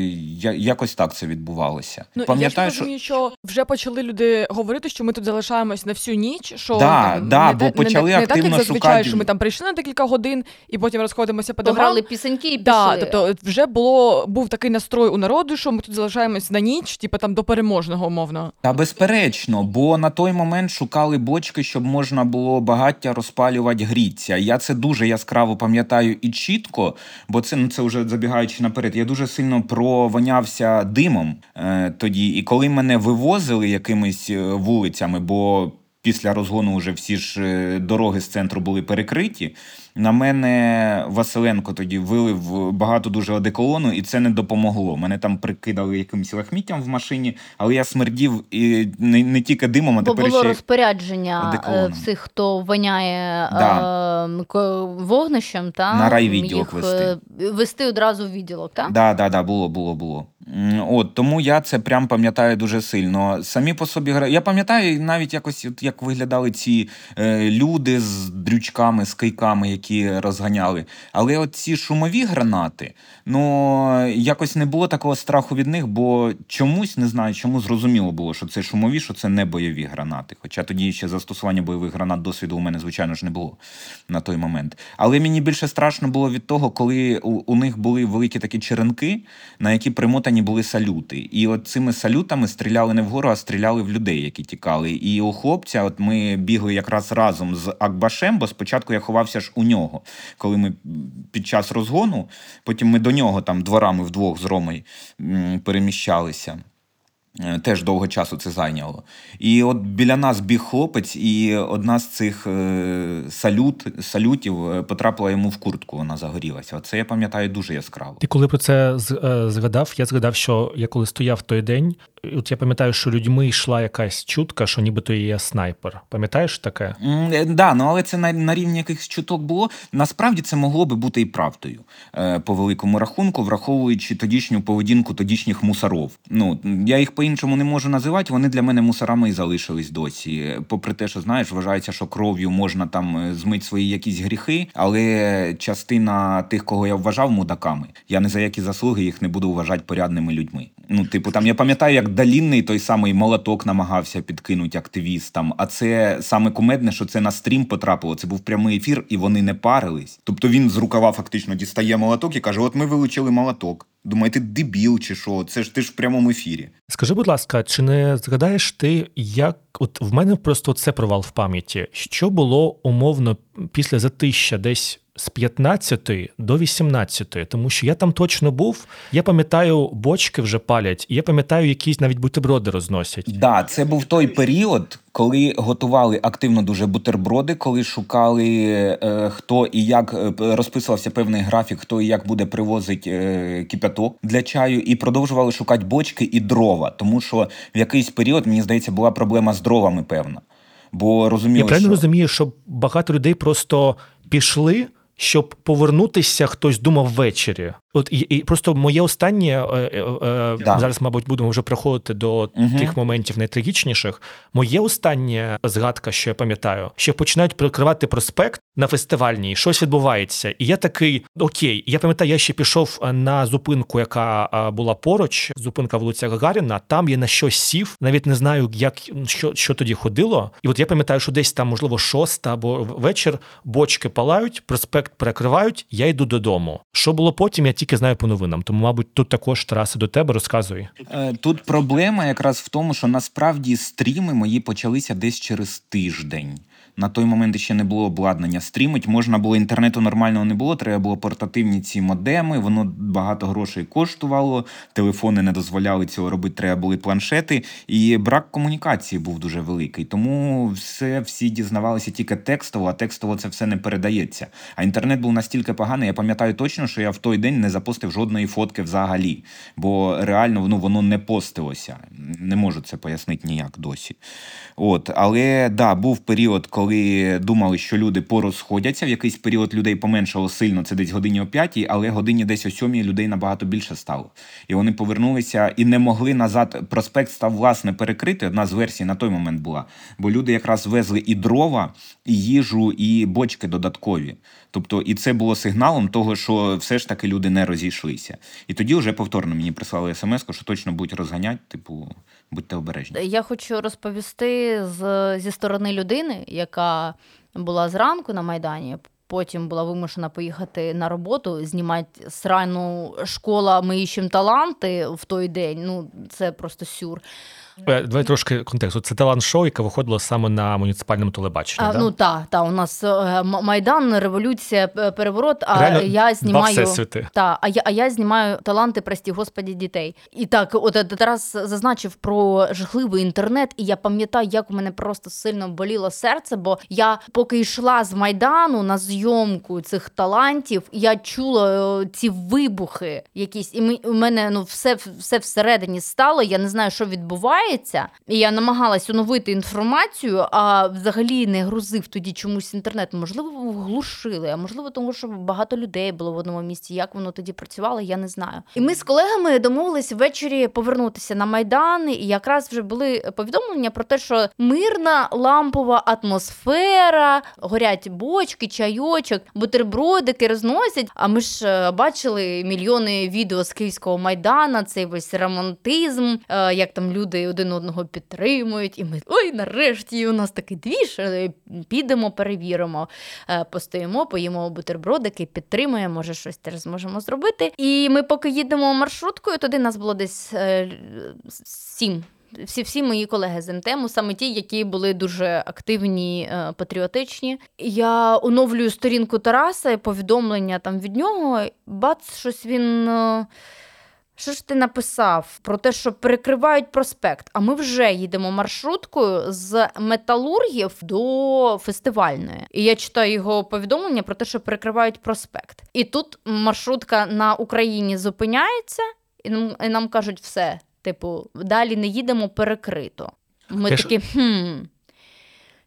якось так це відбувалося. Ну, я ж Пам'ятаю, що розумію, що вже почали люди говорити, що ми тут залишаємось на всю ніч. Що Да, там, да, не, бо те- почали не, не так, як активно зазвичай, шукати- що ми там прийшли на декілька годин і потім розходимося по домам. Дограли пісеньки і Да, пішли. тобто вже було був такий настрой у народу, що ми тут залишаємось на ніч, типу там до переможного, умовно. Та безперечно, бо на той момент шукали бочки, щоб можна було багаття розпалювати гріться. Я це дуже яскраво пам'ятаю і чітко, бо це ну це вже забігаючи наперед. Я дуже сильно провонявся димом тоді. І коли мене вивозили якимись е, вулицями, бо після розгону вже всі ж е, дороги з центру були перекриті. На мене Василенко тоді вилив багато дуже одеколону, і це не допомогло. Мене там прикидали якимось лахміттям в машині, але я смердів і не, не тільки димом, а Бо тепер було ще розпорядження е, одеколоном. всіх, хто воняє Да. е, вогнищем, та На райвідділок їх, вести. е, вести одразу в відділок, так? Да, да, да, було, було, було. От тому я це прям пам'ятаю дуже сильно. Самі по собі гра. Я пам'ятаю навіть якось, от як виглядали ці е, люди з дрючками, з кийками, які розганяли. Але от ці шумові гранати, ну якось не було такого страху від них, бо чомусь не знаю, чому зрозуміло було, що це шумові, що це не бойові гранати. Хоча тоді ще застосування бойових гранат досвіду у мене, звичайно ж, не було на той момент. Але мені більше страшно було від того, коли у, у них були великі такі черенки, на які примотані були салюти. І от цими салютами стріляли не вгору, а стріляли в людей, які тікали. І у хлопця, от ми бігли якраз разом з Акбашем, бо спочатку я ховався ж у нього, коли ми під час розгону, потім ми до нього там дворами вдвох з Ромою переміщалися. Е, Теж довго часу це зайняло. І от біля нас біг хлопець, і одна з цих е, салют, салютів е, потрапила йому в куртку, вона загорілася. Оце я пам'ятаю дуже яскраво. Ти коли про це згадав, я згадав, що я коли стояв той день, от я пам'ятаю, що людьми йшла якась чутка, що нібито є снайпер. Пам'ятаєш таке? Е, Да, ну але це на, на рівні якихось чуток було. Насправді це могло би бути і правдою по великому рахунку, враховуючи тодішню поведінку тодішніх мусоров. Ну я їх по-іншому не можу називати. Вони для мене мусорами і залишились досі. Попри те, що знаєш, вважається, що кров'ю можна там е, змити свої якісь гріхи, але частина тих, кого я вважав мудаками, я не за які заслуги їх не буду вважати порядними людьми. Ну, типу, там я пам'ятаю, як Далінний той самий молоток намагався підкинути активістам. А це саме кумедне, що це на стрім потрапило. Це був прямий ефір, і вони не парились. Тобто він з рукава фактично дістає молоток і каже: От ми вилучили молоток. Думаю, ти дебіл чи що? Це ж ти ж в прямому ефірі. Скажи, будь ласка, чи не згадаєш ти, як от в мене просто це провал в пам'яті? Що було умовно після затища десь з 15 до 18, тому що я там точно був. Я пам'ятаю, бочки вже палять, і я пам'ятаю, якісь навіть бутерброди розносять. Да, це був той період, коли готували активно дуже бутерброди, коли шукали е, хто і як е, розписувався певний графік, хто і як буде привозити е, кипяток для чаю, і продовжували шукати бочки і дрова, тому що в якийсь період, мені здається, була проблема з дровами, певна. Бо розуміли, Я правильно що... розумію, що багато людей просто пішли, щоб повернутися, хтось думав ввечері. От і, і просто моє останнє е, е, е, Да. зараз, мабуть, будемо вже приходити до Мгм. тих моментів найтрагічніших. Моє останнє згадка, що я пам'ятаю, що починають прикривати проспект на фестивальній, щось відбувається. І я такий окей. Я пам'ятаю, я ще пішов на зупинку, яка була поруч, зупинка вулиця Гагаріна. Там я на щось сів, навіть не знаю, як що, що тоді ходило. І от я пам'ятаю, що десь там, можливо, шоста або вечір бочки палають, проспект перекривають. Я йду додому. Що було потім, я тільки знаю по новинам. Тому, мабуть, тут також траси до тебе розказуй. Е, Тут проблема якраз в тому, що насправді стріми мої почалися десь через тиждень. На той момент ще не було обладнання стрімить. Можна було інтернету нормального не було. Треба було портативні ці модеми. Воно багато грошей коштувало. Телефони не дозволяли цього робити. Треба були планшети. І брак комунікації був дуже великий. Тому все всі дізнавалися тільки текстово, а текстово це все не передається. А інтернет був настільки поганий. Я пам'ятаю точно, що я в той день не запостив жодної фотки взагалі. Бо реально ну, воно не постилося. Не можу це пояснити ніяк досі. От, але да, був період, коли думали, що люди порозходяться. В якийсь період людей поменшало сильно, це десь годині о п'ятій, але годині десь о сьомій людей набагато більше стало. І вони повернулися і не могли назад. Проспект став власне перекритий. Одна з версій на той момент була. Бо люди якраз везли і дрова, їжу, і бочки додаткові. Тобто, і це було сигналом того, що все ж таки люди не розійшлися. І тоді вже повторно мені прислали смс, що точно будуть розганяти, типу, будьте обережні. Я хочу розповісти з, зі сторони людини, яка була зранку на Майдані, Потім була вимушена поїхати на роботу, знімати срану школа Ми іщем таланти в той день. Ну, це просто сюр. Е, Давай трошки контексту. Це талант-шоу, яке виходило саме на муніципальному телебаченні. А, да? Ну так, та, у нас е, Майдан, революція, переворот. А Реально, я знімаю та, а я, а я знімаю таланти, прості господі дітей. І так, от е, Тарас зазначив про жахливий інтернет, і я пам'ятаю, як у мене просто сильно боліло серце, бо я поки йшла з майдану на зйомку цих талантів, я чула ці вибухи якісь, і ми, у мене ну все, все всередині стало. Я не знаю, що відбувається. І я намагалась оновити інформацію, а взагалі не грузив тоді чомусь інтернет. Можливо, глушили, а можливо, тому що багато людей було в одному місці. Як воно тоді працювало, я не знаю. І ми з колегами домовились ввечері повернутися на майдан. І якраз вже були повідомлення про те, що мирна лампова атмосфера, горять бочки, чайочок, бутербродики розносять. А ми ж е, бачили мільйони відео з київського майдана, цей весь романтизм, е, як там люди один одного підтримують. І ми ой, нарешті у нас такий двіж. е, Підемо, перевіримо, Е, постоїмо, поїмо бутербродики, підтримуємо, може щось теж зможемо зробити. І ми поки їдемо маршруткою, туди нас було десь е, сім. Всі, всі мої колеги з МТМу, саме ті, які були дуже активні, патріотичні. Я оновлюю сторінку Тараса і повідомлення там від нього. Бац, щось він. Що ж ти написав про те, що перекривають проспект? А ми вже їдемо маршруткою з металургів до фестивальної. І я читаю його повідомлення про те, що перекривають проспект. І тут маршрутка на Україні зупиняється, і нам, і нам кажуть, все, типу, далі не їдемо перекрито. Ми Я такі, хм.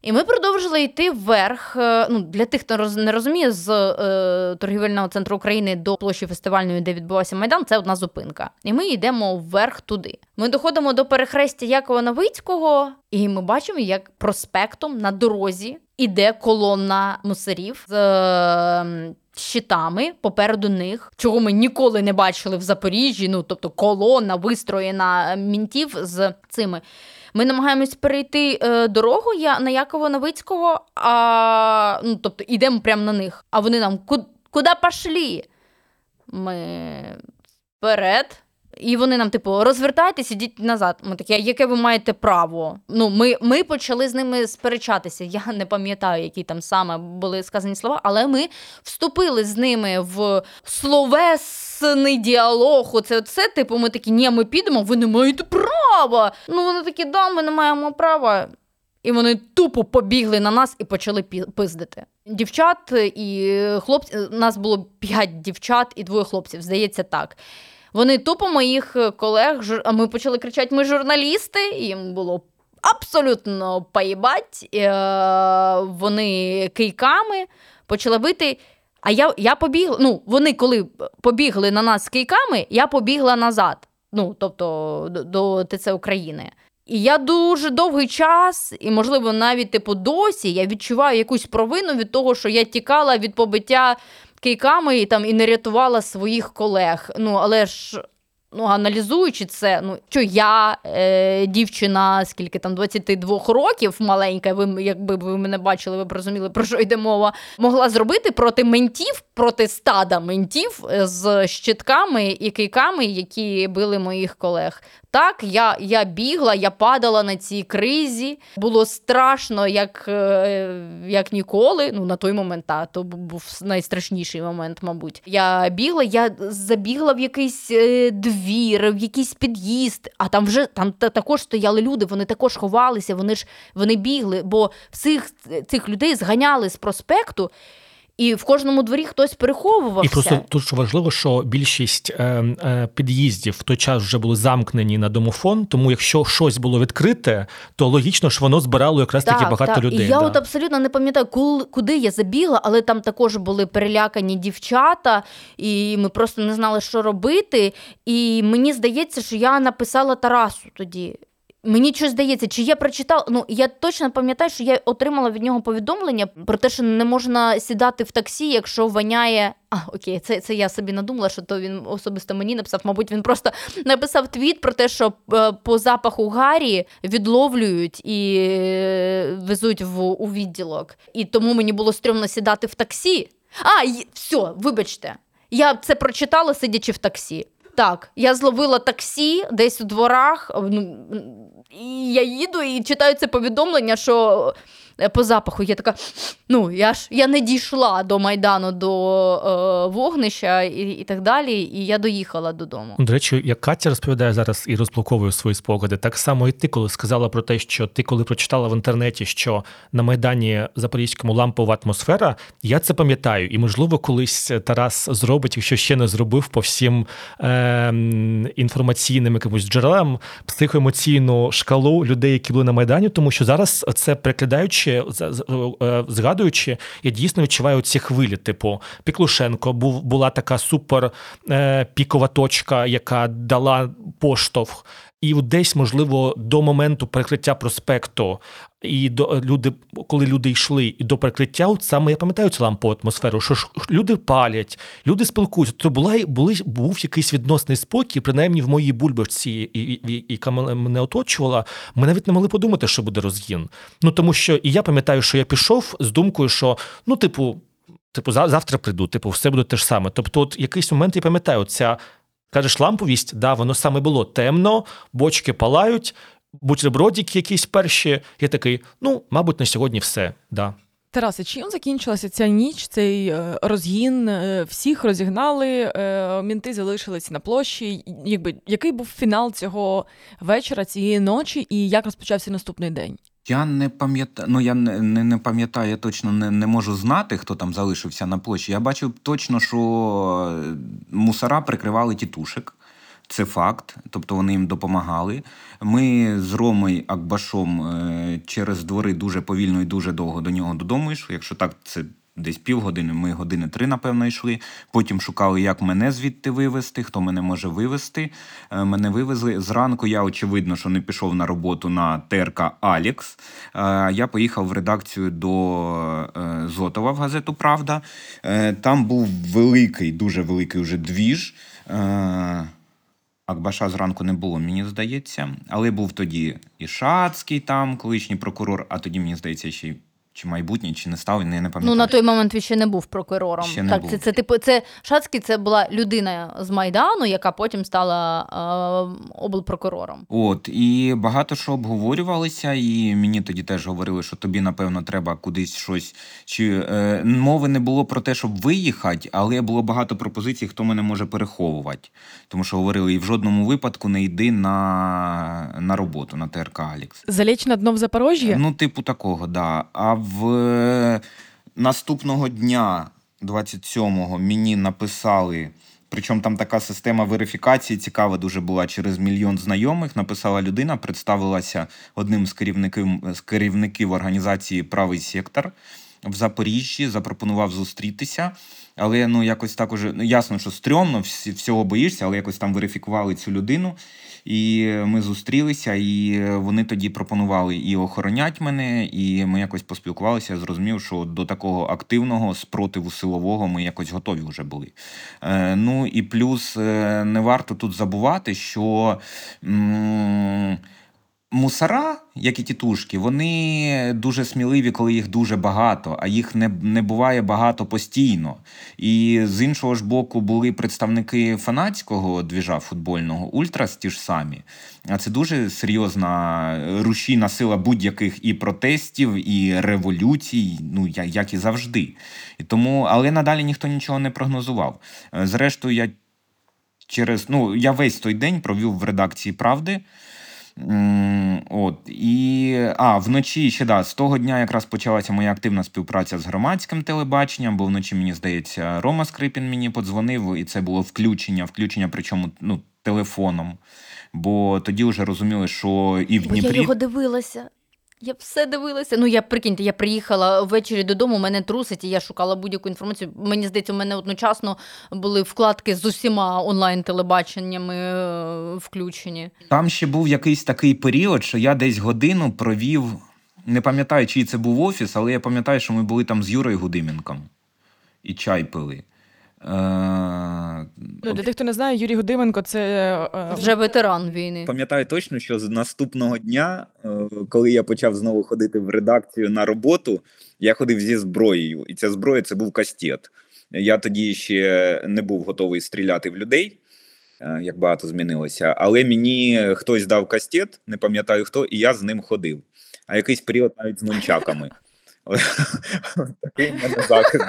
І ми продовжили йти вверх. е, Ну, для тих, хто не розуміє, з е, торгівельного центру України до площі фестивальної, де відбувався майдан, це одна зупинка. І ми йдемо вверх туди. Ми доходимо до перехрестя Якова Новицького, і ми бачимо, як проспектом на дорозі іде колона мусорів з е, щитами попереду них, чого ми ніколи не бачили в Запоріжжі. Ну, тобто колона вистроєна мінтів з цими. Ми намагаємось перейти е, дорогу я, на Якова Новицького, а, ну, тобто йдемо прямо на них. А вони нам куди пошли? Ми вперед. І вони нам, типу, розвертайтесь, ідіть назад. Ми такі, яке ви маєте право? Ну, ми, ми почали з ними сперечатися. Я не пам'ятаю, які там саме були сказані слова, але ми вступили з ними в словесний діалог. Оце це, типу, ми такі, ні, ми підемо, ви не маєте права. Ну, вони такі, да, ми не маємо права. І вони тупо побігли на нас і почали пиздити. Дівчат і хлопці, нас було п'ять дівчат і двоє хлопців, здається, так. Вони тупо моїх колег, жур- а ми почали кричати: ми журналісти, і їм було абсолютно поїбать. Е, Вони кийками почали бити. А я, я побігла. Ну, вони коли побігли на нас з кийками, я побігла назад. Ну, тобто до, до ТЦ України. І я дуже довгий час, і, можливо, навіть типу досі я відчуваю якусь провину від того, що я тікала від побиття кийками і там і не рятувала своїх колег. Ну, але ж. Ну, аналізуючи це, ну що я, е, дівчина, скільки там 22 років, маленька, ви якби ви мене бачили, ви б розуміли, про що йде мова, могла зробити проти ментів, проти стада ментів е, з щитками і кийками, які били моїх колег. Так, я, я бігла, я падала на цій кризі. Було страшно, як, е, як ніколи. Ну, на той момент, та, то був найстрашніший момент, мабуть. Я бігла, я забігла в якийсь е, двір, в якийсь під'їзд, а там вже там та- також стояли люди, вони також ховалися, вони ж вони бігли, бо всіх цих людей зганяли з проспекту. І в кожному дворі хтось переховувався. І просто тут що важливо, що більшість е, е, під'їздів в той час вже були замкнені на домофон. Тому якщо щось було відкрите, то логічно, що воно збирало якраз таки багато людей. І я да. от абсолютно не пам'ятаю, куди я забігла, але там також були перелякані дівчата, і ми просто не знали, що робити. І мені здається, що я написала Тарасу тоді. Мені щось здається, чи я прочитала. Ну я точно пам'ятаю, що я отримала від нього повідомлення про те, що не можна сідати в таксі, якщо воняє. А, окей, це, це я собі надумала, що то він особисто мені написав. Мабуть, він просто написав твіт про те, що е, по запаху Гарі відловлюють і е, везуть в у відділок. І тому мені було стрьомно сідати в таксі. А, й- все, вибачте. Я це прочитала, сидячи в таксі. Так, я зловила таксі десь у дворах. Ну, і я їду і читаю це повідомлення, що по запаху я така. Ну, я ж я не дійшла до Майдану до е, вогнища і, і так далі, і я доїхала додому. До речі, як Катя розповідає зараз і розблоковує свої спогади, так само і ти, коли сказала про те, що ти коли прочитала в інтернеті, що на майдані Запорізькому лампова атмосфера, я це пам'ятаю. І можливо, колись Тарас зробить, якщо ще не зробив по всім е, інформаційним якимось джерелам психоемоційну шкалу людей, які були на майдані, тому що зараз це перекладаючи, за- за- е, згадуючи, я дійсно відчуваю ці хвилі. Типу, Піклушенко був була така супер е, пікова точка, яка дала поштовх. І десь, можливо, до моменту перекриття проспекту, і до люди, коли люди йшли, і до перекриття, от саме я пам'ятаю цю лампову атмосферу, що ж люди палять, люди спілкуються. То була були був якийсь відносний спокій, принаймні в моїй бульбашці, і, і, яка мене оточувала. Ми навіть не могли подумати, що буде розгін. Ну тому що і я пам'ятаю, що я пішов з думкою, що ну, типу. Типу, за- завтра прийду, типу, все буде те ж саме. Тобто, от якийсь момент я пам'ятаю, ця кажеш, ламповість, да, воно саме було темно, бочки палають, бутербродики якісь перші. Я такий, ну, мабуть, на сьогодні все. Да. Тарасе, чим закінчилася ця ніч, цей е, розгін? Е, Всіх розігнали, е, мінти залишились на площі. Якби який був фінал цього вечора, цієї ночі, і як розпочався наступний день? Я не пам'ятаю, ну я не, не, не пам'ятаю, я точно не, не можу знати, хто там залишився на площі. Я бачив точно, що е, мусора прикривали тітушек. Це факт, тобто вони їм допомагали. Ми з Ромою Акбашом е, через двори дуже повільно і дуже довго до нього додому йшли. Якщо так, це десь півгодини, ми години три, напевно, йшли. Потім шукали, як мене звідти вивезти, хто мене може вивезти. Е, Мене вивезли. Зранку я, очевидно, що не пішов на роботу на ТРК Алікс. Е, Я поїхав в редакцію до е, Зотова в газету Правда. Там був великий, дуже великий уже двіж. Акбаша зранку не було, мені здається. Але був тоді і Шацький там, колишній прокурор, а тоді, мені здається, ще й чи майбутній, чи не став, не, не пам'ятаю. Ну на той момент він ще не був прокурором. Ще не так, був. це, це типу, це Шацький, це була людина з Майдану, яка потім стала е, облпрокурором. От, і багато що обговорювалося, і мені тоді теж говорили, що тобі, напевно, треба кудись щось. Чи е, мови не було про те, щоб виїхати, але було багато пропозицій, хто мене може переховувати. Тому що говорили, і в жодному випадку не йди на, на роботу на ТРК Алікс. Заліч на дно в Запорожжі? Ну, типу такого, да. А в е, наступного дня, 27-го, мені написали. Причому там така система верифікації цікава дуже була через мільйон знайомих. Написала людина, представилася одним з керівників, з керівників організації Правий сектор в Запоріжжі, запропонував зустрітися. Але ну якось так уже ну, ясно, що стрьомно, всього боїшся, але якось там верифікували цю людину. І ми зустрілися, і вони тоді пропонували і охоронять мене, і ми якось поспілкувалися. Я зрозумів, що до такого активного спротиву силового ми якось готові вже були. Е, ну і плюс е, не варто тут забувати, що. М- Мусора, як і тітушки, вони дуже сміливі, коли їх дуже багато, а їх не, не буває багато постійно. І з іншого ж боку, були представники фанатського двіжа футбольного, ультрас ті ж самі. А це дуже серйозна рушійна сила будь-яких і протестів, і революцій, ну як і завжди. І тому, але надалі ніхто нічого не прогнозував. Е, Зрештою, я через ну я весь той день провів в редакції правди. От і а вночі ще да, з того дня якраз почалася моя активна співпраця з громадським телебаченням, бо вночі мені здається, Рома Скрипін мені подзвонив, і це було включення, включення, причому ну телефоном. Бо тоді вже розуміли, що і в Бо я його дивилася. Я все дивилася. Ну, я прикиньте, я приїхала ввечері додому, мене трусить, і я шукала будь-яку інформацію. Мені здається, у мене одночасно були вкладки з усіма онлайн-телебаченнями е, включені. Там ще був якийсь такий період, що я десь годину провів. Не пам'ятаю, чий це був офіс, але я пам'ятаю, що ми були там з Юрою Гудименком і чай пили. Е, Ну, для тих, хто не знає, Юрій Гудименко це е, Вже ветеран війни. Пам'ятаю точно, що з наступного дня, е, коли я почав знову ходити в редакцію на роботу, я ходив зі зброєю, і ця зброя це був кастет. Я тоді ще не був готовий стріляти в людей, е, як багато змінилося. Але мені хтось дав кастет, не пам'ятаю хто, і я з ним ходив. А якийсь період навіть з нунчаками. [laughs] Такий в мене захист.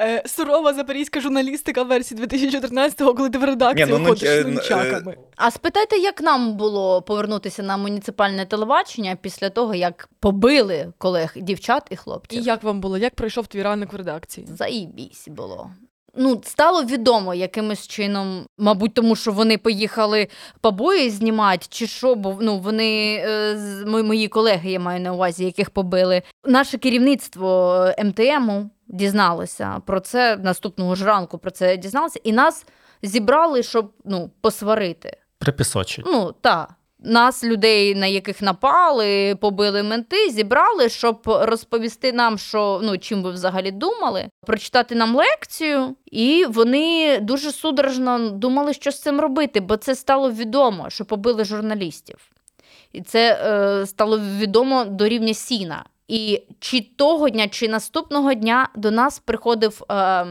Е, сурова запорізька журналістика версії 2014-го, коли ти в редакцію ну, ну, ходиш е, з е, нунчаками. А спитайте, як нам було повернутися на муніципальне телебачення після того, як побили колег дівчат і хлопців? І як вам було? Як пройшов твій ранок в редакції? Заїбісь було. Ну, стало відомо якимось чином, мабуть, тому що вони поїхали побої знімати, чи що, бо ну, вони, е, мої колеги, я маю на увазі, яких побили. Наше керівництво е, МТМу дізналося про це наступного ж ранку. Про це дізналося, і нас зібрали, щоб ну, посварити. Припісочить. Ну, так. Нас, людей, на яких напали, побили менти, зібрали, щоб розповісти нам, що ну чим ви взагалі думали, прочитати нам лекцію, і вони дуже судорожно думали, що з цим робити, бо це стало відомо, що побили журналістів. І це е, стало відомо до рівня сіна. І чи того дня, чи наступного дня до нас приходив е,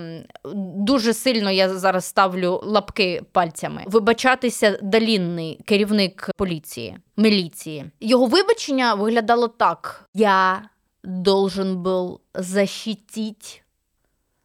дуже сильно, я зараз ставлю лапки пальцями, вибачатися Далінний, керівник поліції, міліції. Його вибачення виглядало так: я должен був защитить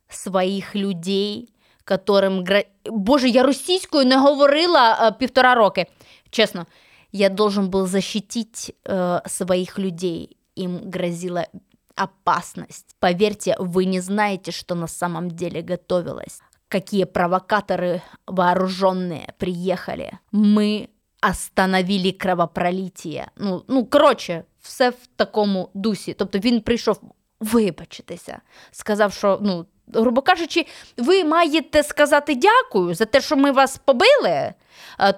своїх людей, которым гра... Боже, я російською не говорила е, півтора роки. Чесно, я должен был защитить э, своих людей. Им грозила опасность. Поверьте, вы не знаете, что на самом деле готовилось. Какие провокаторы вооруженные приехали. Мы остановили кровопролитие. Ну, ну коротше, все в такому дусі. Тобто він прийшов вибачитися, сказав, що ну. Грубо кажучи, ви маєте сказати дякую за те, що ми вас побили, е,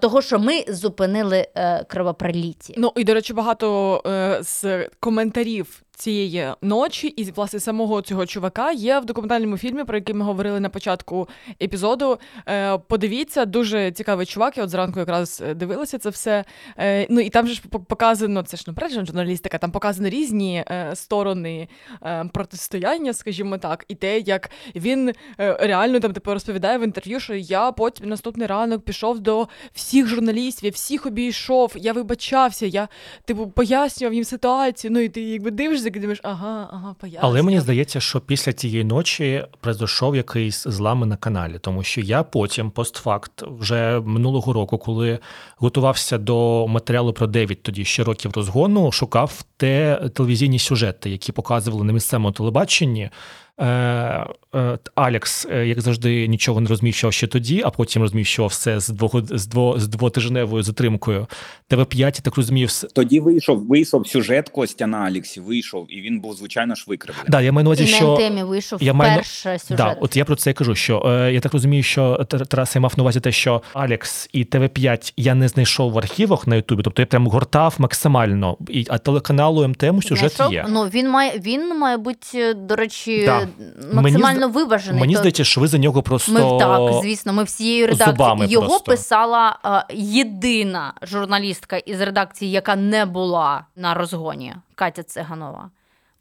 того, що ми зупинили е, кровопроліття. Ну і до речі, багато е, з коментарів цієї ночі і власне самого цього чувака є в документальному фільмі, про який ми говорили на початку епізоду. Е, подивіться, дуже цікавий чувак. Я от зранку якраз е, дивилася це все. Е, ну і там же ж пок- показано, це ж наперед журналістика, там показано різні е, сторони е, протистояння, скажімо так, і те, як він е, реально там типу розповідає в інтерв'ю, що я потім наступний ранок пішов до всіх журналістів, я всіх обійшов, я вибачався, я типу пояснював їм ситуацію. Ну і ти якби дивишся, і думаєш, ага, ага, пояснював. Але мені здається, що після тієї ночі произошов якийсь злами на каналі, тому що я потім, постфакт, вже минулого року, коли готувався до матеріалу про Девід, тоді ще років розгону, шукав те телевізійні сюжети, які показували на місцевому телебаченні. Е, е, Алекс, е, як завжди, нічого не розміщував ще тоді, а потім розміщував все з двого з дво з двотижневою затримкою. ТВ5, я так розумію, все. Тоді вийшов, вийшов сюжет Костя на Алексі, вийшов, і він був, звичайно ж, викривлений. Да, я маю на увазі, що на темі вийшов я маю вперше сюжет. Да, от я про це і кажу. Що е, я так розумію, що Тар- Тарас я мав на увазі те, що Алекс і ТВ5 я не знайшов в архівах на Ютубі, тобто я прям гортав максимально. І а телеканалу МТМ сюжет Знайшов? є. Ну він має він має бути, до речі, Да. Максимально виважений. Мені То- здається, що ви за нього просто Ми так, звісно, ми всією редакцією. Його просто. писала е, єдина журналістка із редакції, яка не була на розгоні, Катя Циганова.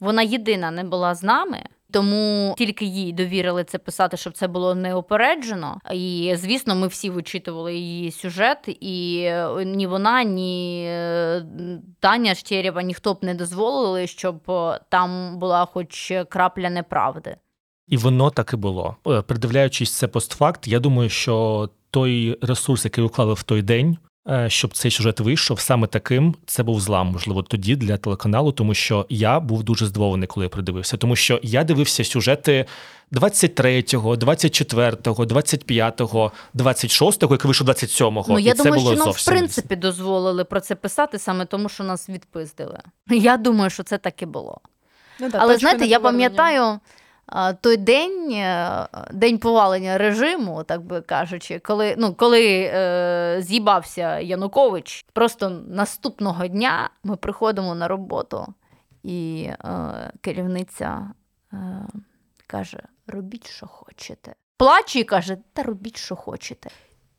Вона єдина не була з нами. Тому тільки їй довірили це писати, щоб це було неопереджено. І звісно, ми всі вичитували її сюжет, і е, ні вона, ні е, Таня Штерєва, ніхто б не дозволили, щоб е, там була хоч крапля неправди. І воно так і було. Придивляючись це постфакт, я думаю, що той ресурс, який уклали в той день, щоб цей сюжет вийшов, саме таким це був злам, можливо, тоді для телеканалу, тому що я був дуже здивований, коли я придивився. Тому що я дивився сюжети 23-го, 24-го, 25-го, 26-го, який вийшов 27-го. Ну, і я це думаю, було що нам в принципі дозволили про це писати саме тому, що нас відпиздили. [laughs] Я думаю, що це так і було. Ну, да, Але знаєте, я пам'ятаю той день, е, день повалення режиму, так би кажучи, коли, ну, коли е, з'їбався Янукович, просто наступного дня ми приходимо на роботу, і е, керівниця е, каже: робіть, що хочете. Плаче і каже, та робіть, що хочете.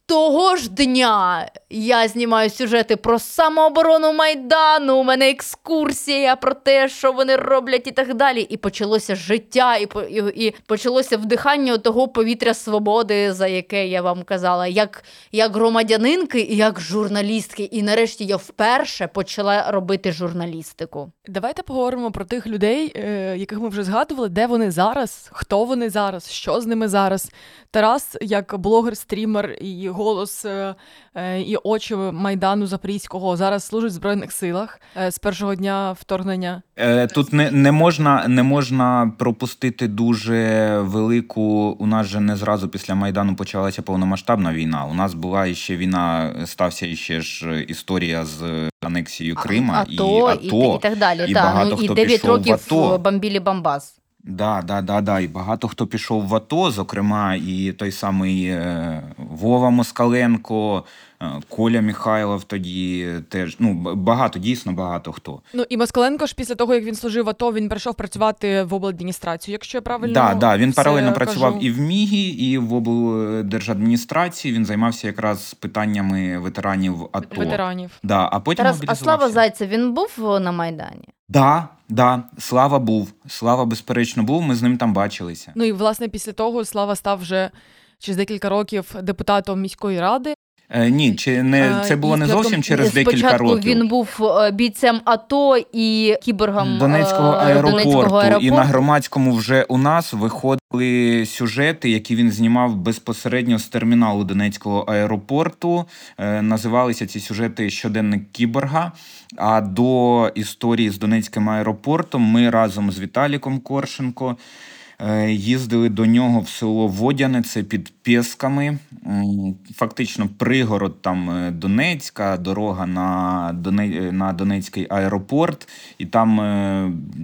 Того ж дня я знімаю сюжети про самооборону Майдану. У мене екскурсія про те, що вони роблять, і так далі. І почалося життя, і, і, і почалося вдихання того повітря свободи, за яке я вам казала, як, як громадянинки і як журналістки. І нарешті я вперше почала робити журналістику. Давайте поговоримо про тих людей, е, яких ми вже згадували, де вони зараз, хто вони зараз, що з ними зараз. Тарас, як блогер, стрімер і голос е, е, і очі майдану Запорізького, зараз служить в збройних силах е, з першого дня вторгнення. Е, Тут не, не, можна, не можна пропустити дуже велику. У нас же не зразу після Майдану почалася повномасштабна війна. У нас була іще війна, стався іще ж історія з анексією Крима а, і АТО, і, і так далі. і та, багато ну, і хто 9 пішов в років АТО. бомбілі Бамбас. Да, да, да, да. І багато хто пішов в АТО, зокрема, і той самий е, Вова Москаленко, е, Коля Михайлов тоді теж. Ну, багато, дійсно багато хто. Ну і Москаленко ж після того, як він служив в АТО, він прийшов працювати в обладміністрацію, якщо я правильно Да, да, він все паралельно кажу. працював і в МІГі, і в облдержадміністрації. Він займався якраз питаннями ветеранів АТО. ветеранів. Да, а потім Тарас, а. Слава Зайцев, він був на Майдані? Да, да, Слава був. Слава, безперечно, був. Ми з ним там бачилися. Ну і власне після того Слава став вже через декілька років депутатом міської ради. Е, ні, чи не Е, це було не зовсім через декілька років. він був е, бійцем АТО і кіборгом Донецького аеропорту. Донецького І на громадському вже у нас виходили сюжети, які він знімав безпосередньо з терміналу Донецького аеропорту. Називалися ці сюжети Щоденник кіборга. А до історії з Донецьким аеропортом ми разом з Віталіком Коршенко. Е, Їздили до нього в село Водяне, це під Пєсками. Фактично пригород там е, Донецька, дорога на, Доне... е, на Донецький аеропорт. І там,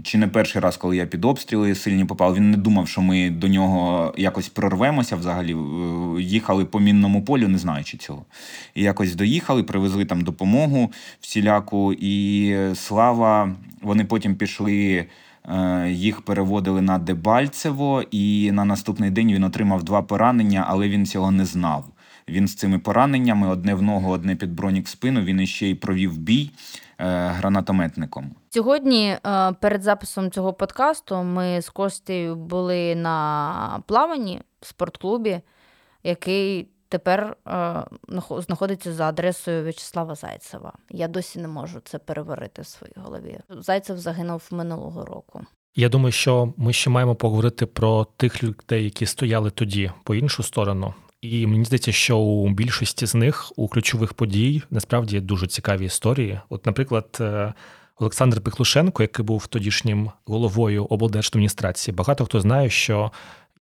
чи не перший раз, коли я під обстріли сильні попав, він не думав, що ми до нього якось прорвемося взагалі. Їхали по мінному полю, не знаючи цього. І якось доїхали, привезли там допомогу всіляку. І слава, вони потім пішли. Е, Їх переводили на Дебальцево, і на наступний день він отримав два поранення, але він цього не знав. Він з цими пораненнями одне в ногу, одне під бронік спину. Він іще й провів бій е, гранатометником. Сьогодні, е, перед записом цього подкасту, ми з Костею були на плаванні в спортклубі, який тепер е, нахо- знаходиться за адресою В'ячеслава Зайцева. Я досі не можу це переварити в своїй голові. Зайцев загинув минулого року. Я думаю, що ми ще маємо поговорити про тих людей, які стояли тоді по іншу сторону. І мені здається, що у більшості з них у ключових подій насправді дуже цікаві історії. От, наприклад, е, Олександр Пихлушенко, який був тодішнім головою облдержадміністрації, багато хто знає, що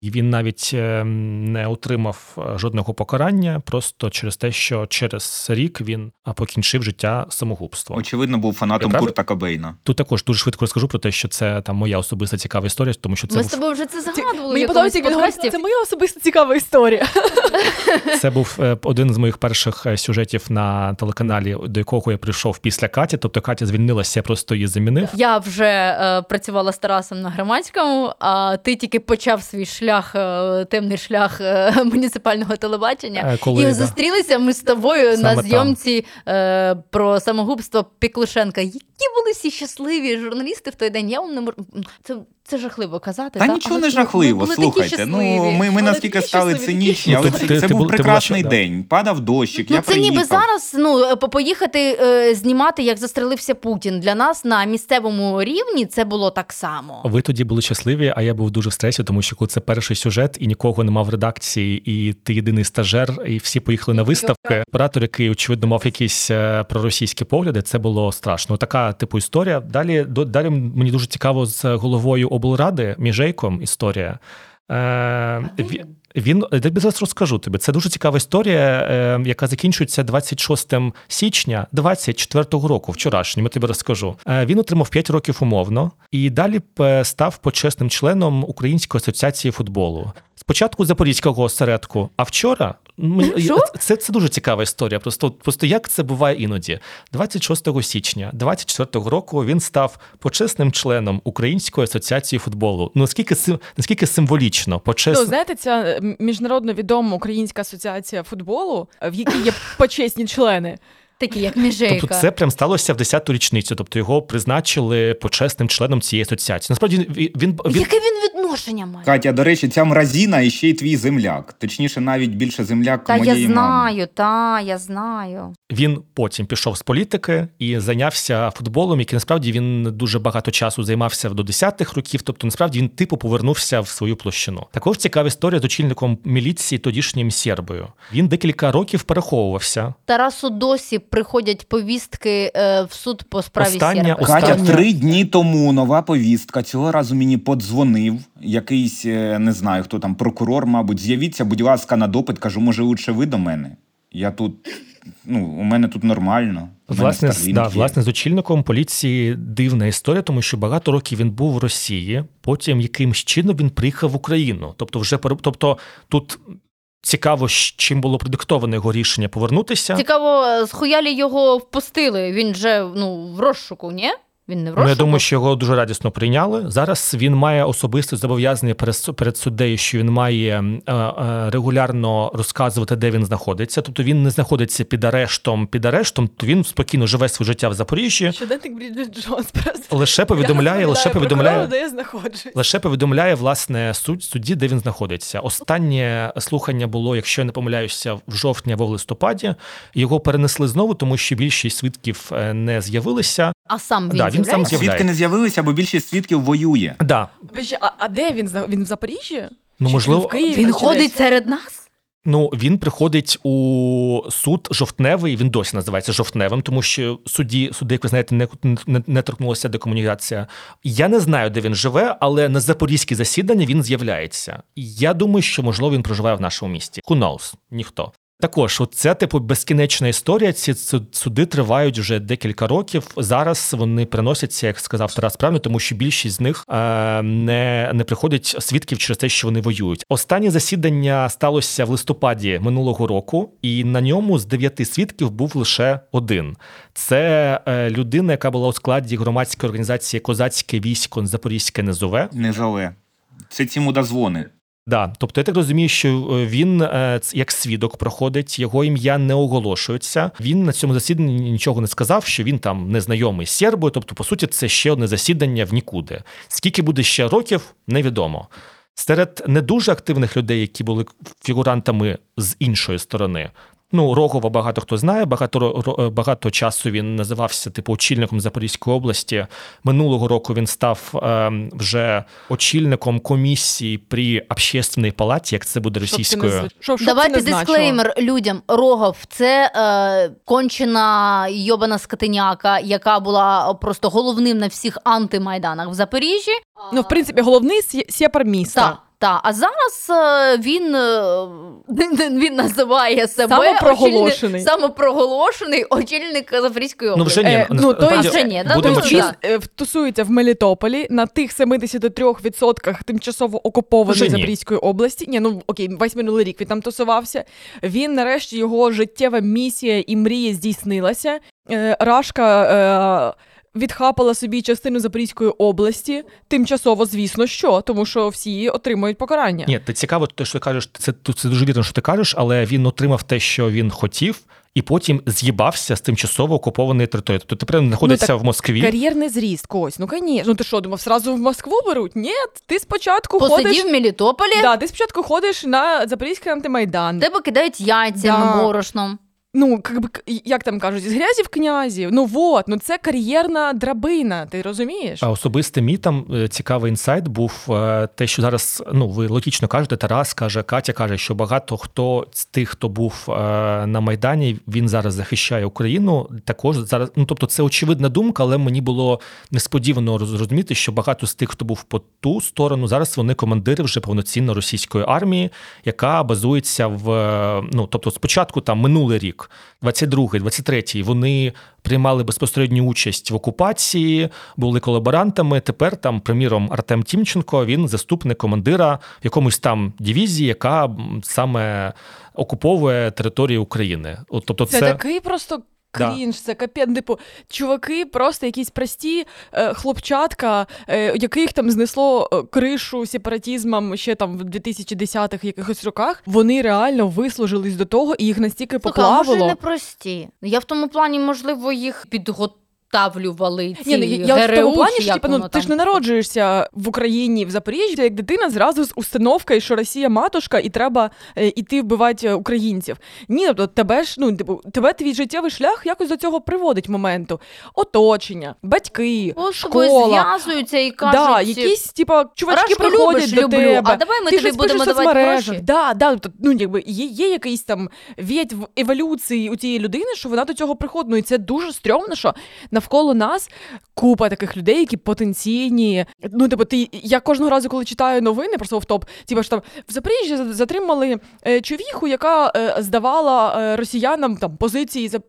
і він навіть е, не отримав е, жодного покарання, просто через те, що через рік він покінчив життя самогубством. Очевидно, був фанатом Правда? Курта Кобейна. Тут також дуже швидко розкажу про те, що це там моя особиста цікава історія, тому що це Ми був з тобою вже це згадували. в Мені подобається, як він говорить, це моя особиста цікава історія. [laughs] Це був е, один з моїх перших сюжетів на телеканалі, до якого я прийшов після Каті. Тобто Катя звільнилася, я просто її замінив. Я вже е, працювала з Тарасом на громадському, а ти тільки почав свій шлях, е, темний шлях е, [laughs] муніципального телебачення. Е, Коли і да. зустрілися ми з тобою Саме на зйомці там. про самогубство Піклушенка. Які були всі щасливі журналісти в той день. Я вам не можу. Це, це жахливо казати. Та та? нічого Але не ми жахливо, слухайте. Ну ми, ми наскільки стали цинічні, але це, Ти- це ти був прекрасний день. Падав дощик. Ну, я це ніби зараз ну, поїхати е, знімати, як застрелився Путін. Для нас на місцевому рівні це було так само. Ви тоді були щасливі, а я був дуже в стресі, тому що коли це перший сюжет і нікого нема в редакції, і ти єдиний стажер, і всі поїхали на виставки. Оператор, який очевидно мав якісь е, проросійські погляди, це було страшно. Така типу історія. Далі до далі мені дуже цікаво з головою облради Міжейком історія. Е, він я зараз розкажу тобі. Це дуже цікава історія, е, яка закінчується 26 січня 24-го року, вчорашнім. Я тобі розкажу. Е, він отримав 5 років умовно і далі е, став почесним членом Української асоціації футболу. Спочатку Запорізького осередку, а вчора Що? Це, це дуже цікава історія. Просто, просто як це буває іноді. 26 січня 24 року він став почесним членом Української асоціації футболу. Ну наскільки сим- наскільки символічно, Ну, знаєте, ця е, міжнародно відома Українська асоціація футболу, е, в якій є почесні члени. Такі, як міжейка. Тобто це прям сталося в 10-ту річницю. Тобто його призначили почесним членом цієї асоціації. Насправді він, він, він Яке він відношення має? Катя, до речі, ця мразіна і ще й твій земляк. Точніше, навіть більше земляк Та я моєї мами. знаю, та я знаю. Він потім пішов з політики і зайнявся футболом, який насправді він дуже багато часу займався до 10-х років. Тобто, насправді він типу повернувся в свою площину. Також цікава історія з очільником міліції тодішнім Сербою. Він декілька років переховувався. Тарасу досі приходять повістки е, в суд по справі остання- Катя, три дні тому нова повістка. Цього разу мені подзвонив якийсь, е, не знаю, хто там, прокурор, мабуть. З'явіться, будь ласка, на допит. Кажу, може, лучше ви до мене. Я тут, ну, у мене тут нормально. Власне, з, да, власне, з очільником поліції дивна історія, тому що багато років він був в Росії, потім якимсь чином він приїхав в Україну. Тобто, вже тобто тут цікаво, чим було продиктоване його рішення повернутися. Цікаво, схуялі його впустили. Він же ну, в розшуку, ні? Він не в розшуку. Ну, я думаю, що його дуже радісно прийняли. Зараз він має особисте зобов'язання перед, суддею, що він має е, е, регулярно розказувати, де він знаходиться. Тобто він не знаходиться під арештом, під арештом, то він спокійно живе своє життя в Запоріжжі. Щоденник Бріджит Джонс просто. Лише повідомляє, Я лише повідомляє. де я знаходжусь. Лише повідомляє власне суд судді, де він знаходиться. Останнє слухання було, якщо я не помиляюся, в жовтні або в листопаді. Його перенесли знову, тому що більшість свідків е, не з'явилися. А сам він Да, він сам. Свідки не з'явилися, бо більшість свідків воює. Да, А, а де він? Він в Запоріжжі? ну Чи можливо, в Києві? Він ходить десь? серед нас? Ну, він приходить у суд жовтневий, він досі називається жовтневим, тому що судді, суди, як ви знаєте, не, не, не торкнулася декомунікація. Я не знаю, де він живе, але на запорізькі засідання він з'являється. Я думаю, що можливо він проживає в нашому місті. Who knows? Ніхто. Також, от це типу безкінечна історія. Ці суди тривають вже декілька років. Зараз вони приносяться, як сказав Тарас правильно, тому що більшість з них е, не, не приходять свідків через те, що вони воюють. Останнє засідання сталося в листопаді минулого року, і на ньому з дев'яти свідків був лише один. Це е, людина, яка була у складі громадської організації Козацьке військо Запорізьке Низове. Не зале. Це ці мудозвони. Да, тобто я так розумію, що е, він е, як свідок проходить, його ім'я не оголошується. Він на цьому засіданні нічого не сказав, що він там незнайомий з сербою. Тобто, по суті, це ще одне засідання в нікуди. Скільки буде ще років, невідомо. Серед не дуже активних людей, які були фігурантами з іншої сторони. Ну, Рогова багато хто знає. Багато ро- ро- багато часу він називався типу очільником Запорізької області. Минулого року він став ем, вже очільником комісії при общественній палаті, як це буде російською. зв- щоб- щоб Давайте дисклеймер людям. Рогов це е, кончена йобана скотиняка, яка була просто головним на всіх антимайданах в Запоріжжі. Ну, в принципі, головний сє- сєпар міста. Так, так. А зараз е, він, е, [laughs] він називає себе Самопроголошений. очільник- самопроголошений очільник Запорізької Ну, області. вже ні. Е, ну, то й- вже ні, да? Ну, Тобто він е, в- тусується в Мелітополі на тих 73% тимчасово окупованої Запорізької області. Ні, ну окей, весь минулий рік він там тусувався. Він нарешті його життєва місія і мрія здійснилася. Е, Рашка. Е, Відхапала собі частину Запорізької області, тимчасово, звісно, що, тому що всі отримують покарання. Ні, ти цікаво, те, що ти кажеш, це, тут це дуже вірно, що ти кажеш, але він отримав те, що він хотів, і потім з'їбався з тимчасово окупованої території. Тобто тепер він знаходиться так в Москві. Кар'єрний зріст, Кось. Ну, звісно. Ну ти що, думав, сразу в Москву беруть? Ні, ти спочатку ходиш. В Мелітополі, Да, ти спочатку ходиш на Запорізький антимайдан. тебе кидають яйцями Да. борошном. Ну, как би, як там кажуть, з грязі в князі. Ну вот, ну це кар'єрна драбина, ти розумієш? А особисте мій там е, цікавий інсайт був е, те, що зараз ну ви логічно кажете, Тарас каже, Катя каже, що багато хто з тих, хто був е, на майдані, він зараз захищає Україну. Також зараз, ну тобто, це очевидна думка, але мені було несподівано роз- зрозуміти, що багато з тих, хто був по ту сторону, зараз вони командири вже повноцінно російської армії, яка базується в ну тобто, спочатку там минулий рік рік, 22-й, 23-й, вони приймали безпосередню участь в окупації, були колаборантами. Тепер там, приміром, Артем Тімченко, він заступник командира в якомусь там дивізії, яка саме окуповує територію України. От, тобто, Це, це, такий просто. Да. Крінж, це капець, типу, чуваки, просто якісь прості е, хлопчатка, е, яких там знесло е, кришу сепаратізмом ще там в 2010-х якихось роках. Вони реально вислужились до того, і їх настільки Слухай, а може поплавило. не прості. Я в тому плані, можливо, їх підготавлювали. Ці Ні, ну, я от в тому плані, що типу, ну, ти ж не народжуєшся в Україні в Запоріжжі, як дитина зразу з установкою, що Росія матушка, і треба е, іти вбивати е, українців. Ні, тобто тебе ж ну типу, тебе твій життєвий шлях якось до цього приводить моменту. Оточення, батьки, От школа. зв'язуються і кажуть, Да, якісь, типа, чувачки «Рашку приходять любиш, до люблю, тебе. а давай ми ти тобі будемо давати гроші. Да, да, тобто, ну, якби, є, є якийсь там вєть в еволюції у тієї людини, що вона до цього приходить. Ну, і це дуже стрьомно, що навколо нас купа таких людей, які потенційні. Ну, типу, ти, я кожного разу, коли читаю новини про топ, типу, що там в Запоріжжі затримали е, човіху, яка е, здавала е, росіянам там позиції за-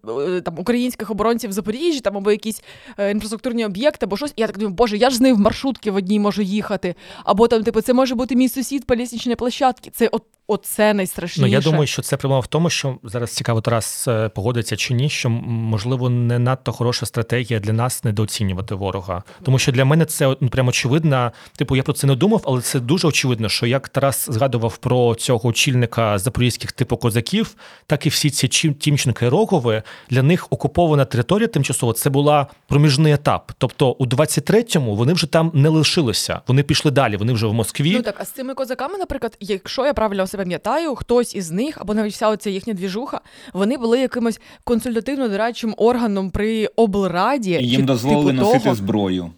там, українських оборонців в Запоріжжі, там або якісь інфраструктурні об'єкти, або щось. Я так думаю, боже, я ж з нею в маршрутки в одній можу їхати. Або там, типу, це може бути мій сусід по лісничній площадці. Це от, оце найстрашніше. Ну, я думаю, що це проблема в тому, що зараз цікаво Тарас погодиться чи ні, що можливо не надто хороша стратегія для нас недооцінювати ворога. Тому що для мене це ну, прямо очевидно. Типу, я про це не думав, але це дуже очевидно, що як Тарас згадував про цього очільника запорізьких типу козаків, так і всі ці Тімченка Рогови, для них окупована територія тимчасово це була проміжний етап. Тобто у 23-му вони вже там не лишилися. Вони пішли далі. Вони вже в Москві. Ну так, а з цими козаками, наприклад, якщо я правильно себе пам'ятаю, хтось із них, або навіть вся оця їхня двіжуха, вони були якимось консультативно-дорадчим органом при облраді. І чи їм дозволили типу носити того. зброю.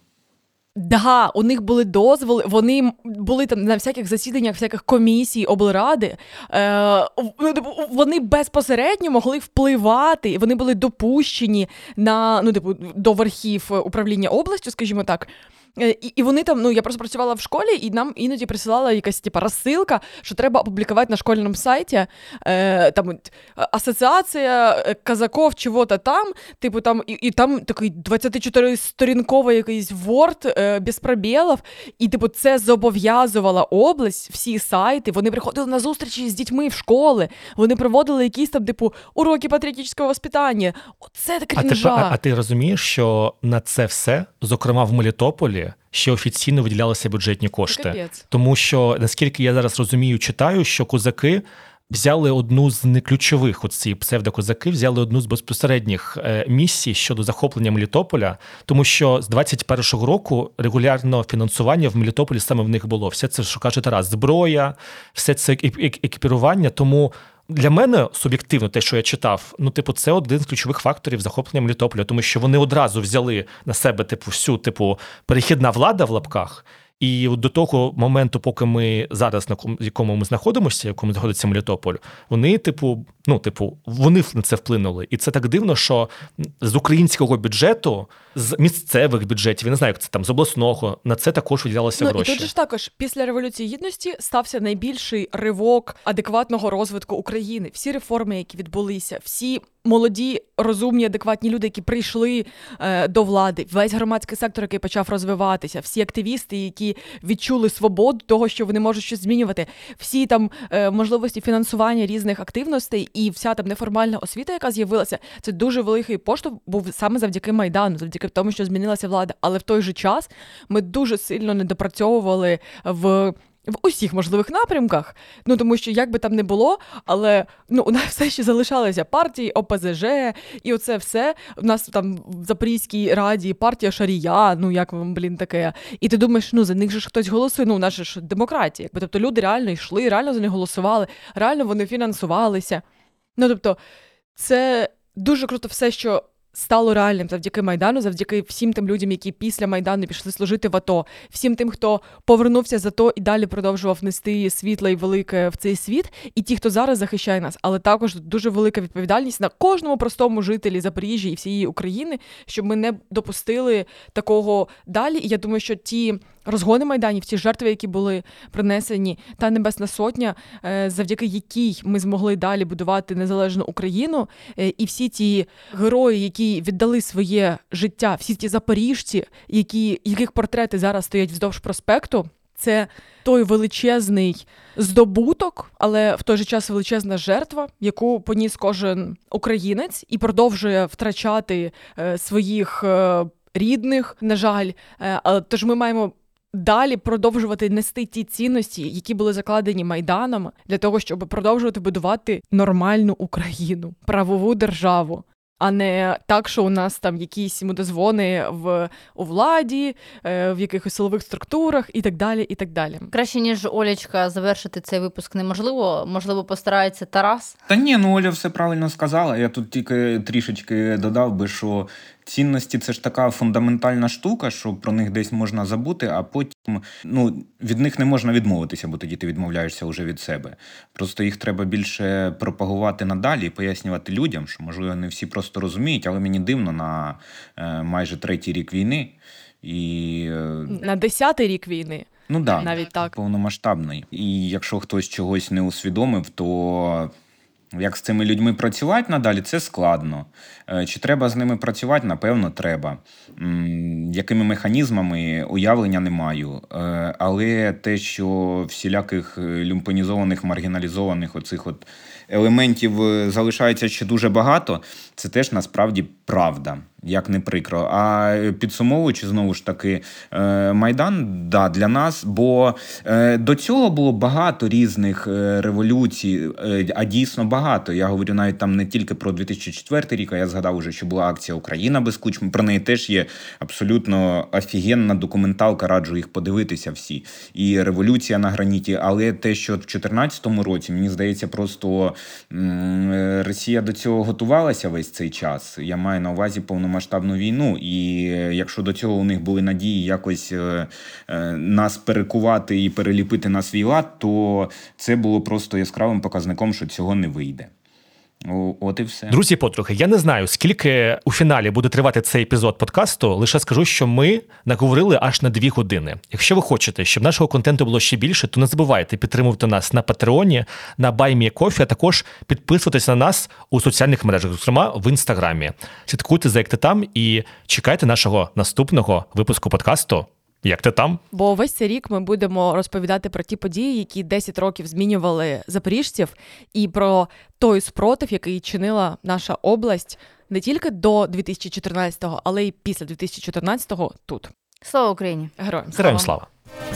Да, у них були дозволи, вони були там на всяких засіданнях, всяких комісій, облради. Е, ну, типу, вони безпосередньо могли впливати, вони були допущені на ну, типу, до верхів управління областю, скажімо так. Е, І, і вони там, ну я просто працювала в школі, і нам іноді присилала якась типа розсилка, що треба опублікувати на школьному сайті. Е, там асоціація е, казаков чого-то там, типу там, і, і там такий 24-сторінковий якийсь Word е, без пробілів, і типу це зобов'язувала область, всі сайти. Вони приходили на зустрічі з дітьми в школи, вони проводили якісь там, типу, уроки патріотичного воспитання. Оце так А ти, крінжа. а, а ти розумієш, що на це все, зокрема в Мелітополі, ще офіційно виділялися бюджетні кошти. Капець. Тому що, наскільки я зараз розумію, читаю, що козаки взяли одну з неключових, ці псевдокозаки, взяли одну з безпосередніх е, місій щодо захоплення Мелітополя, тому що з 21-го року регулярно фінансування в Мелітополі саме в них було. Все це, що каже Тарас, зброя, все це ек- ек- екіпірування. Тому для мене суб'єктивно, те, що я читав, ну, типу, це один з ключових факторів захоплення Мелітополя, тому що вони одразу взяли на себе типу всю типу перехідна влада в лапках. І до того моменту, поки ми зараз на ком- якому ми знаходимося, в якому знаходиться Мелітополь, вони, типу, ну, типу, вони на це вплинули. І це так дивно, що з українського бюджету, з місцевих бюджетів, я не знаю, як це там з обласного, на це також виділялися Ну, гроші. і тут ж також після революції гідності стався найбільший ривок адекватного розвитку України. Всі реформи, які відбулися, всі молоді, розумні, адекватні люди, які прийшли е, до влади, весь громадський сектор, який почав розвиватися, всі активісти, які відчули свободу того, що вони можуть щось змінювати, всі там е, можливості фінансування різних активностей і вся там неформальна освіта, яка з'явилася, це дуже великий поштовх був саме завдяки майдану, завдяки тому, що змінилася влада. Але в той же час ми дуже сильно недопрацьовували в. В усіх можливих напрямках, ну тому що як би там не було, але ну у нас [laughs] все ще залишалися партії ОПЗЖ, і оце все. У нас там в Запорізькій раді партія Шарія, ну як вам, блін, таке. І ти думаєш, ну за них же ж хтось голосує. Ну, у нас же ж демократія. Якби тобто люди реально йшли, реально за них голосували, реально вони фінансувалися. Ну тобто, це дуже круто все, що стало реальним завдяки Майдану, завдяки всім тим людям, які після Майдану пішли служити в АТО, всім тим, хто повернувся з АТО і далі продовжував нести світле і велике в цей світ, і ті, хто зараз захищає нас, але також дуже велика відповідальність на кожному простому жителі Запоріжжя і всієї України, щоб ми не допустили такого далі. І я думаю, що ті розгони майданів, ті жертви, які були принесені, та небесна сотня, е, завдяки якій ми змогли далі будувати незалежну Україну, е, і всі ті герої, які віддали своє життя, всі ті запоріжці, які яких портрети зараз стоять вздовж проспекту. Це той величезний здобуток, але в той же час величезна жертва, яку поніс кожен українець і продовжує втрачати е, своїх рідних. На жаль, тож ми маємо. Далі продовжувати нести ті цінності, які були закладені майданом, для того, щоб продовжувати будувати нормальну Україну, правову державу, а не так, що у нас там якісь мудозвони в у владі, е, в якихось силових структурах і так далі. і так далі. Краще ніж Олечка завершити цей випуск неможливо. Можливо, постарається Тарас. Та ні, ну Оля все правильно сказала. Я тут тільки трішечки додав би, що цінності це ж така фундаментальна штука, що про них десь можна забути, а потім ну, від них не можна відмовитися, бо тоді ти відмовляєшся вже від себе. Просто їх треба більше пропагувати надалі і пояснювати людям, що можливо не всі просто розуміють, але мені дивно на е, майже третій рік війни. І е, На десятий рік війни. Ну да, Навіть так. повномасштабний. І якщо хтось чогось не усвідомив, то як з цими людьми працювати надалі, це складно. Е, Чи треба з ними працювати? Напевно, треба. Якими механізмами уявлення не маю. Е, Але те, що всіляких е, люмпанізованих, маргіналізованих оцих от елементів залишається ще дуже багато, це теж насправді правда, як не прикро. А е, підсумовуючи знову ж таки, е, Майдан да, для нас, бо е, до цього було багато різних революцій, а дійсно багато. Я говорю навіть там не тільки про 2004 рік, а я згадав уже, що була акція Україна без кучми. Про неї теж є абсолютно офігенна документалка. Раджу їх подивитися всі. І революція на граніті. Але те, що в 2014 році, мені здається, просто Росія до цього готувалася весь цей час. Я маю на увазі повномасштабну війну. І е, якщо до цього у них були надії якось е, е, нас перекувати і переліпити на свій лад, то це було просто яскравим показником, що цього не вийде. От і все. Друзі, подруги, я не знаю, скільки у фіналі буде тривати цей епізод подкасту. Лише скажу, що ми наговорили аж на дві години. Якщо ви хочете, щоб нашого контенту було ще більше, то не забувайте підтримувати нас на Патреоні, на BuyMeCoffee, а також підписуватись на нас у соціальних мережах, зокрема в інстаграмі. Слідкуйте за як ти там і чекайте нашого наступного випуску подкасту. Як ти там? Бо весь цей рік ми будемо розповідати про ті події, які 10 років змінювали запоріжців, і про той спротив, який чинила наша область не тільки до 2014-го, але й після 2014-го тут. Слава Україні! Героям Героям слава!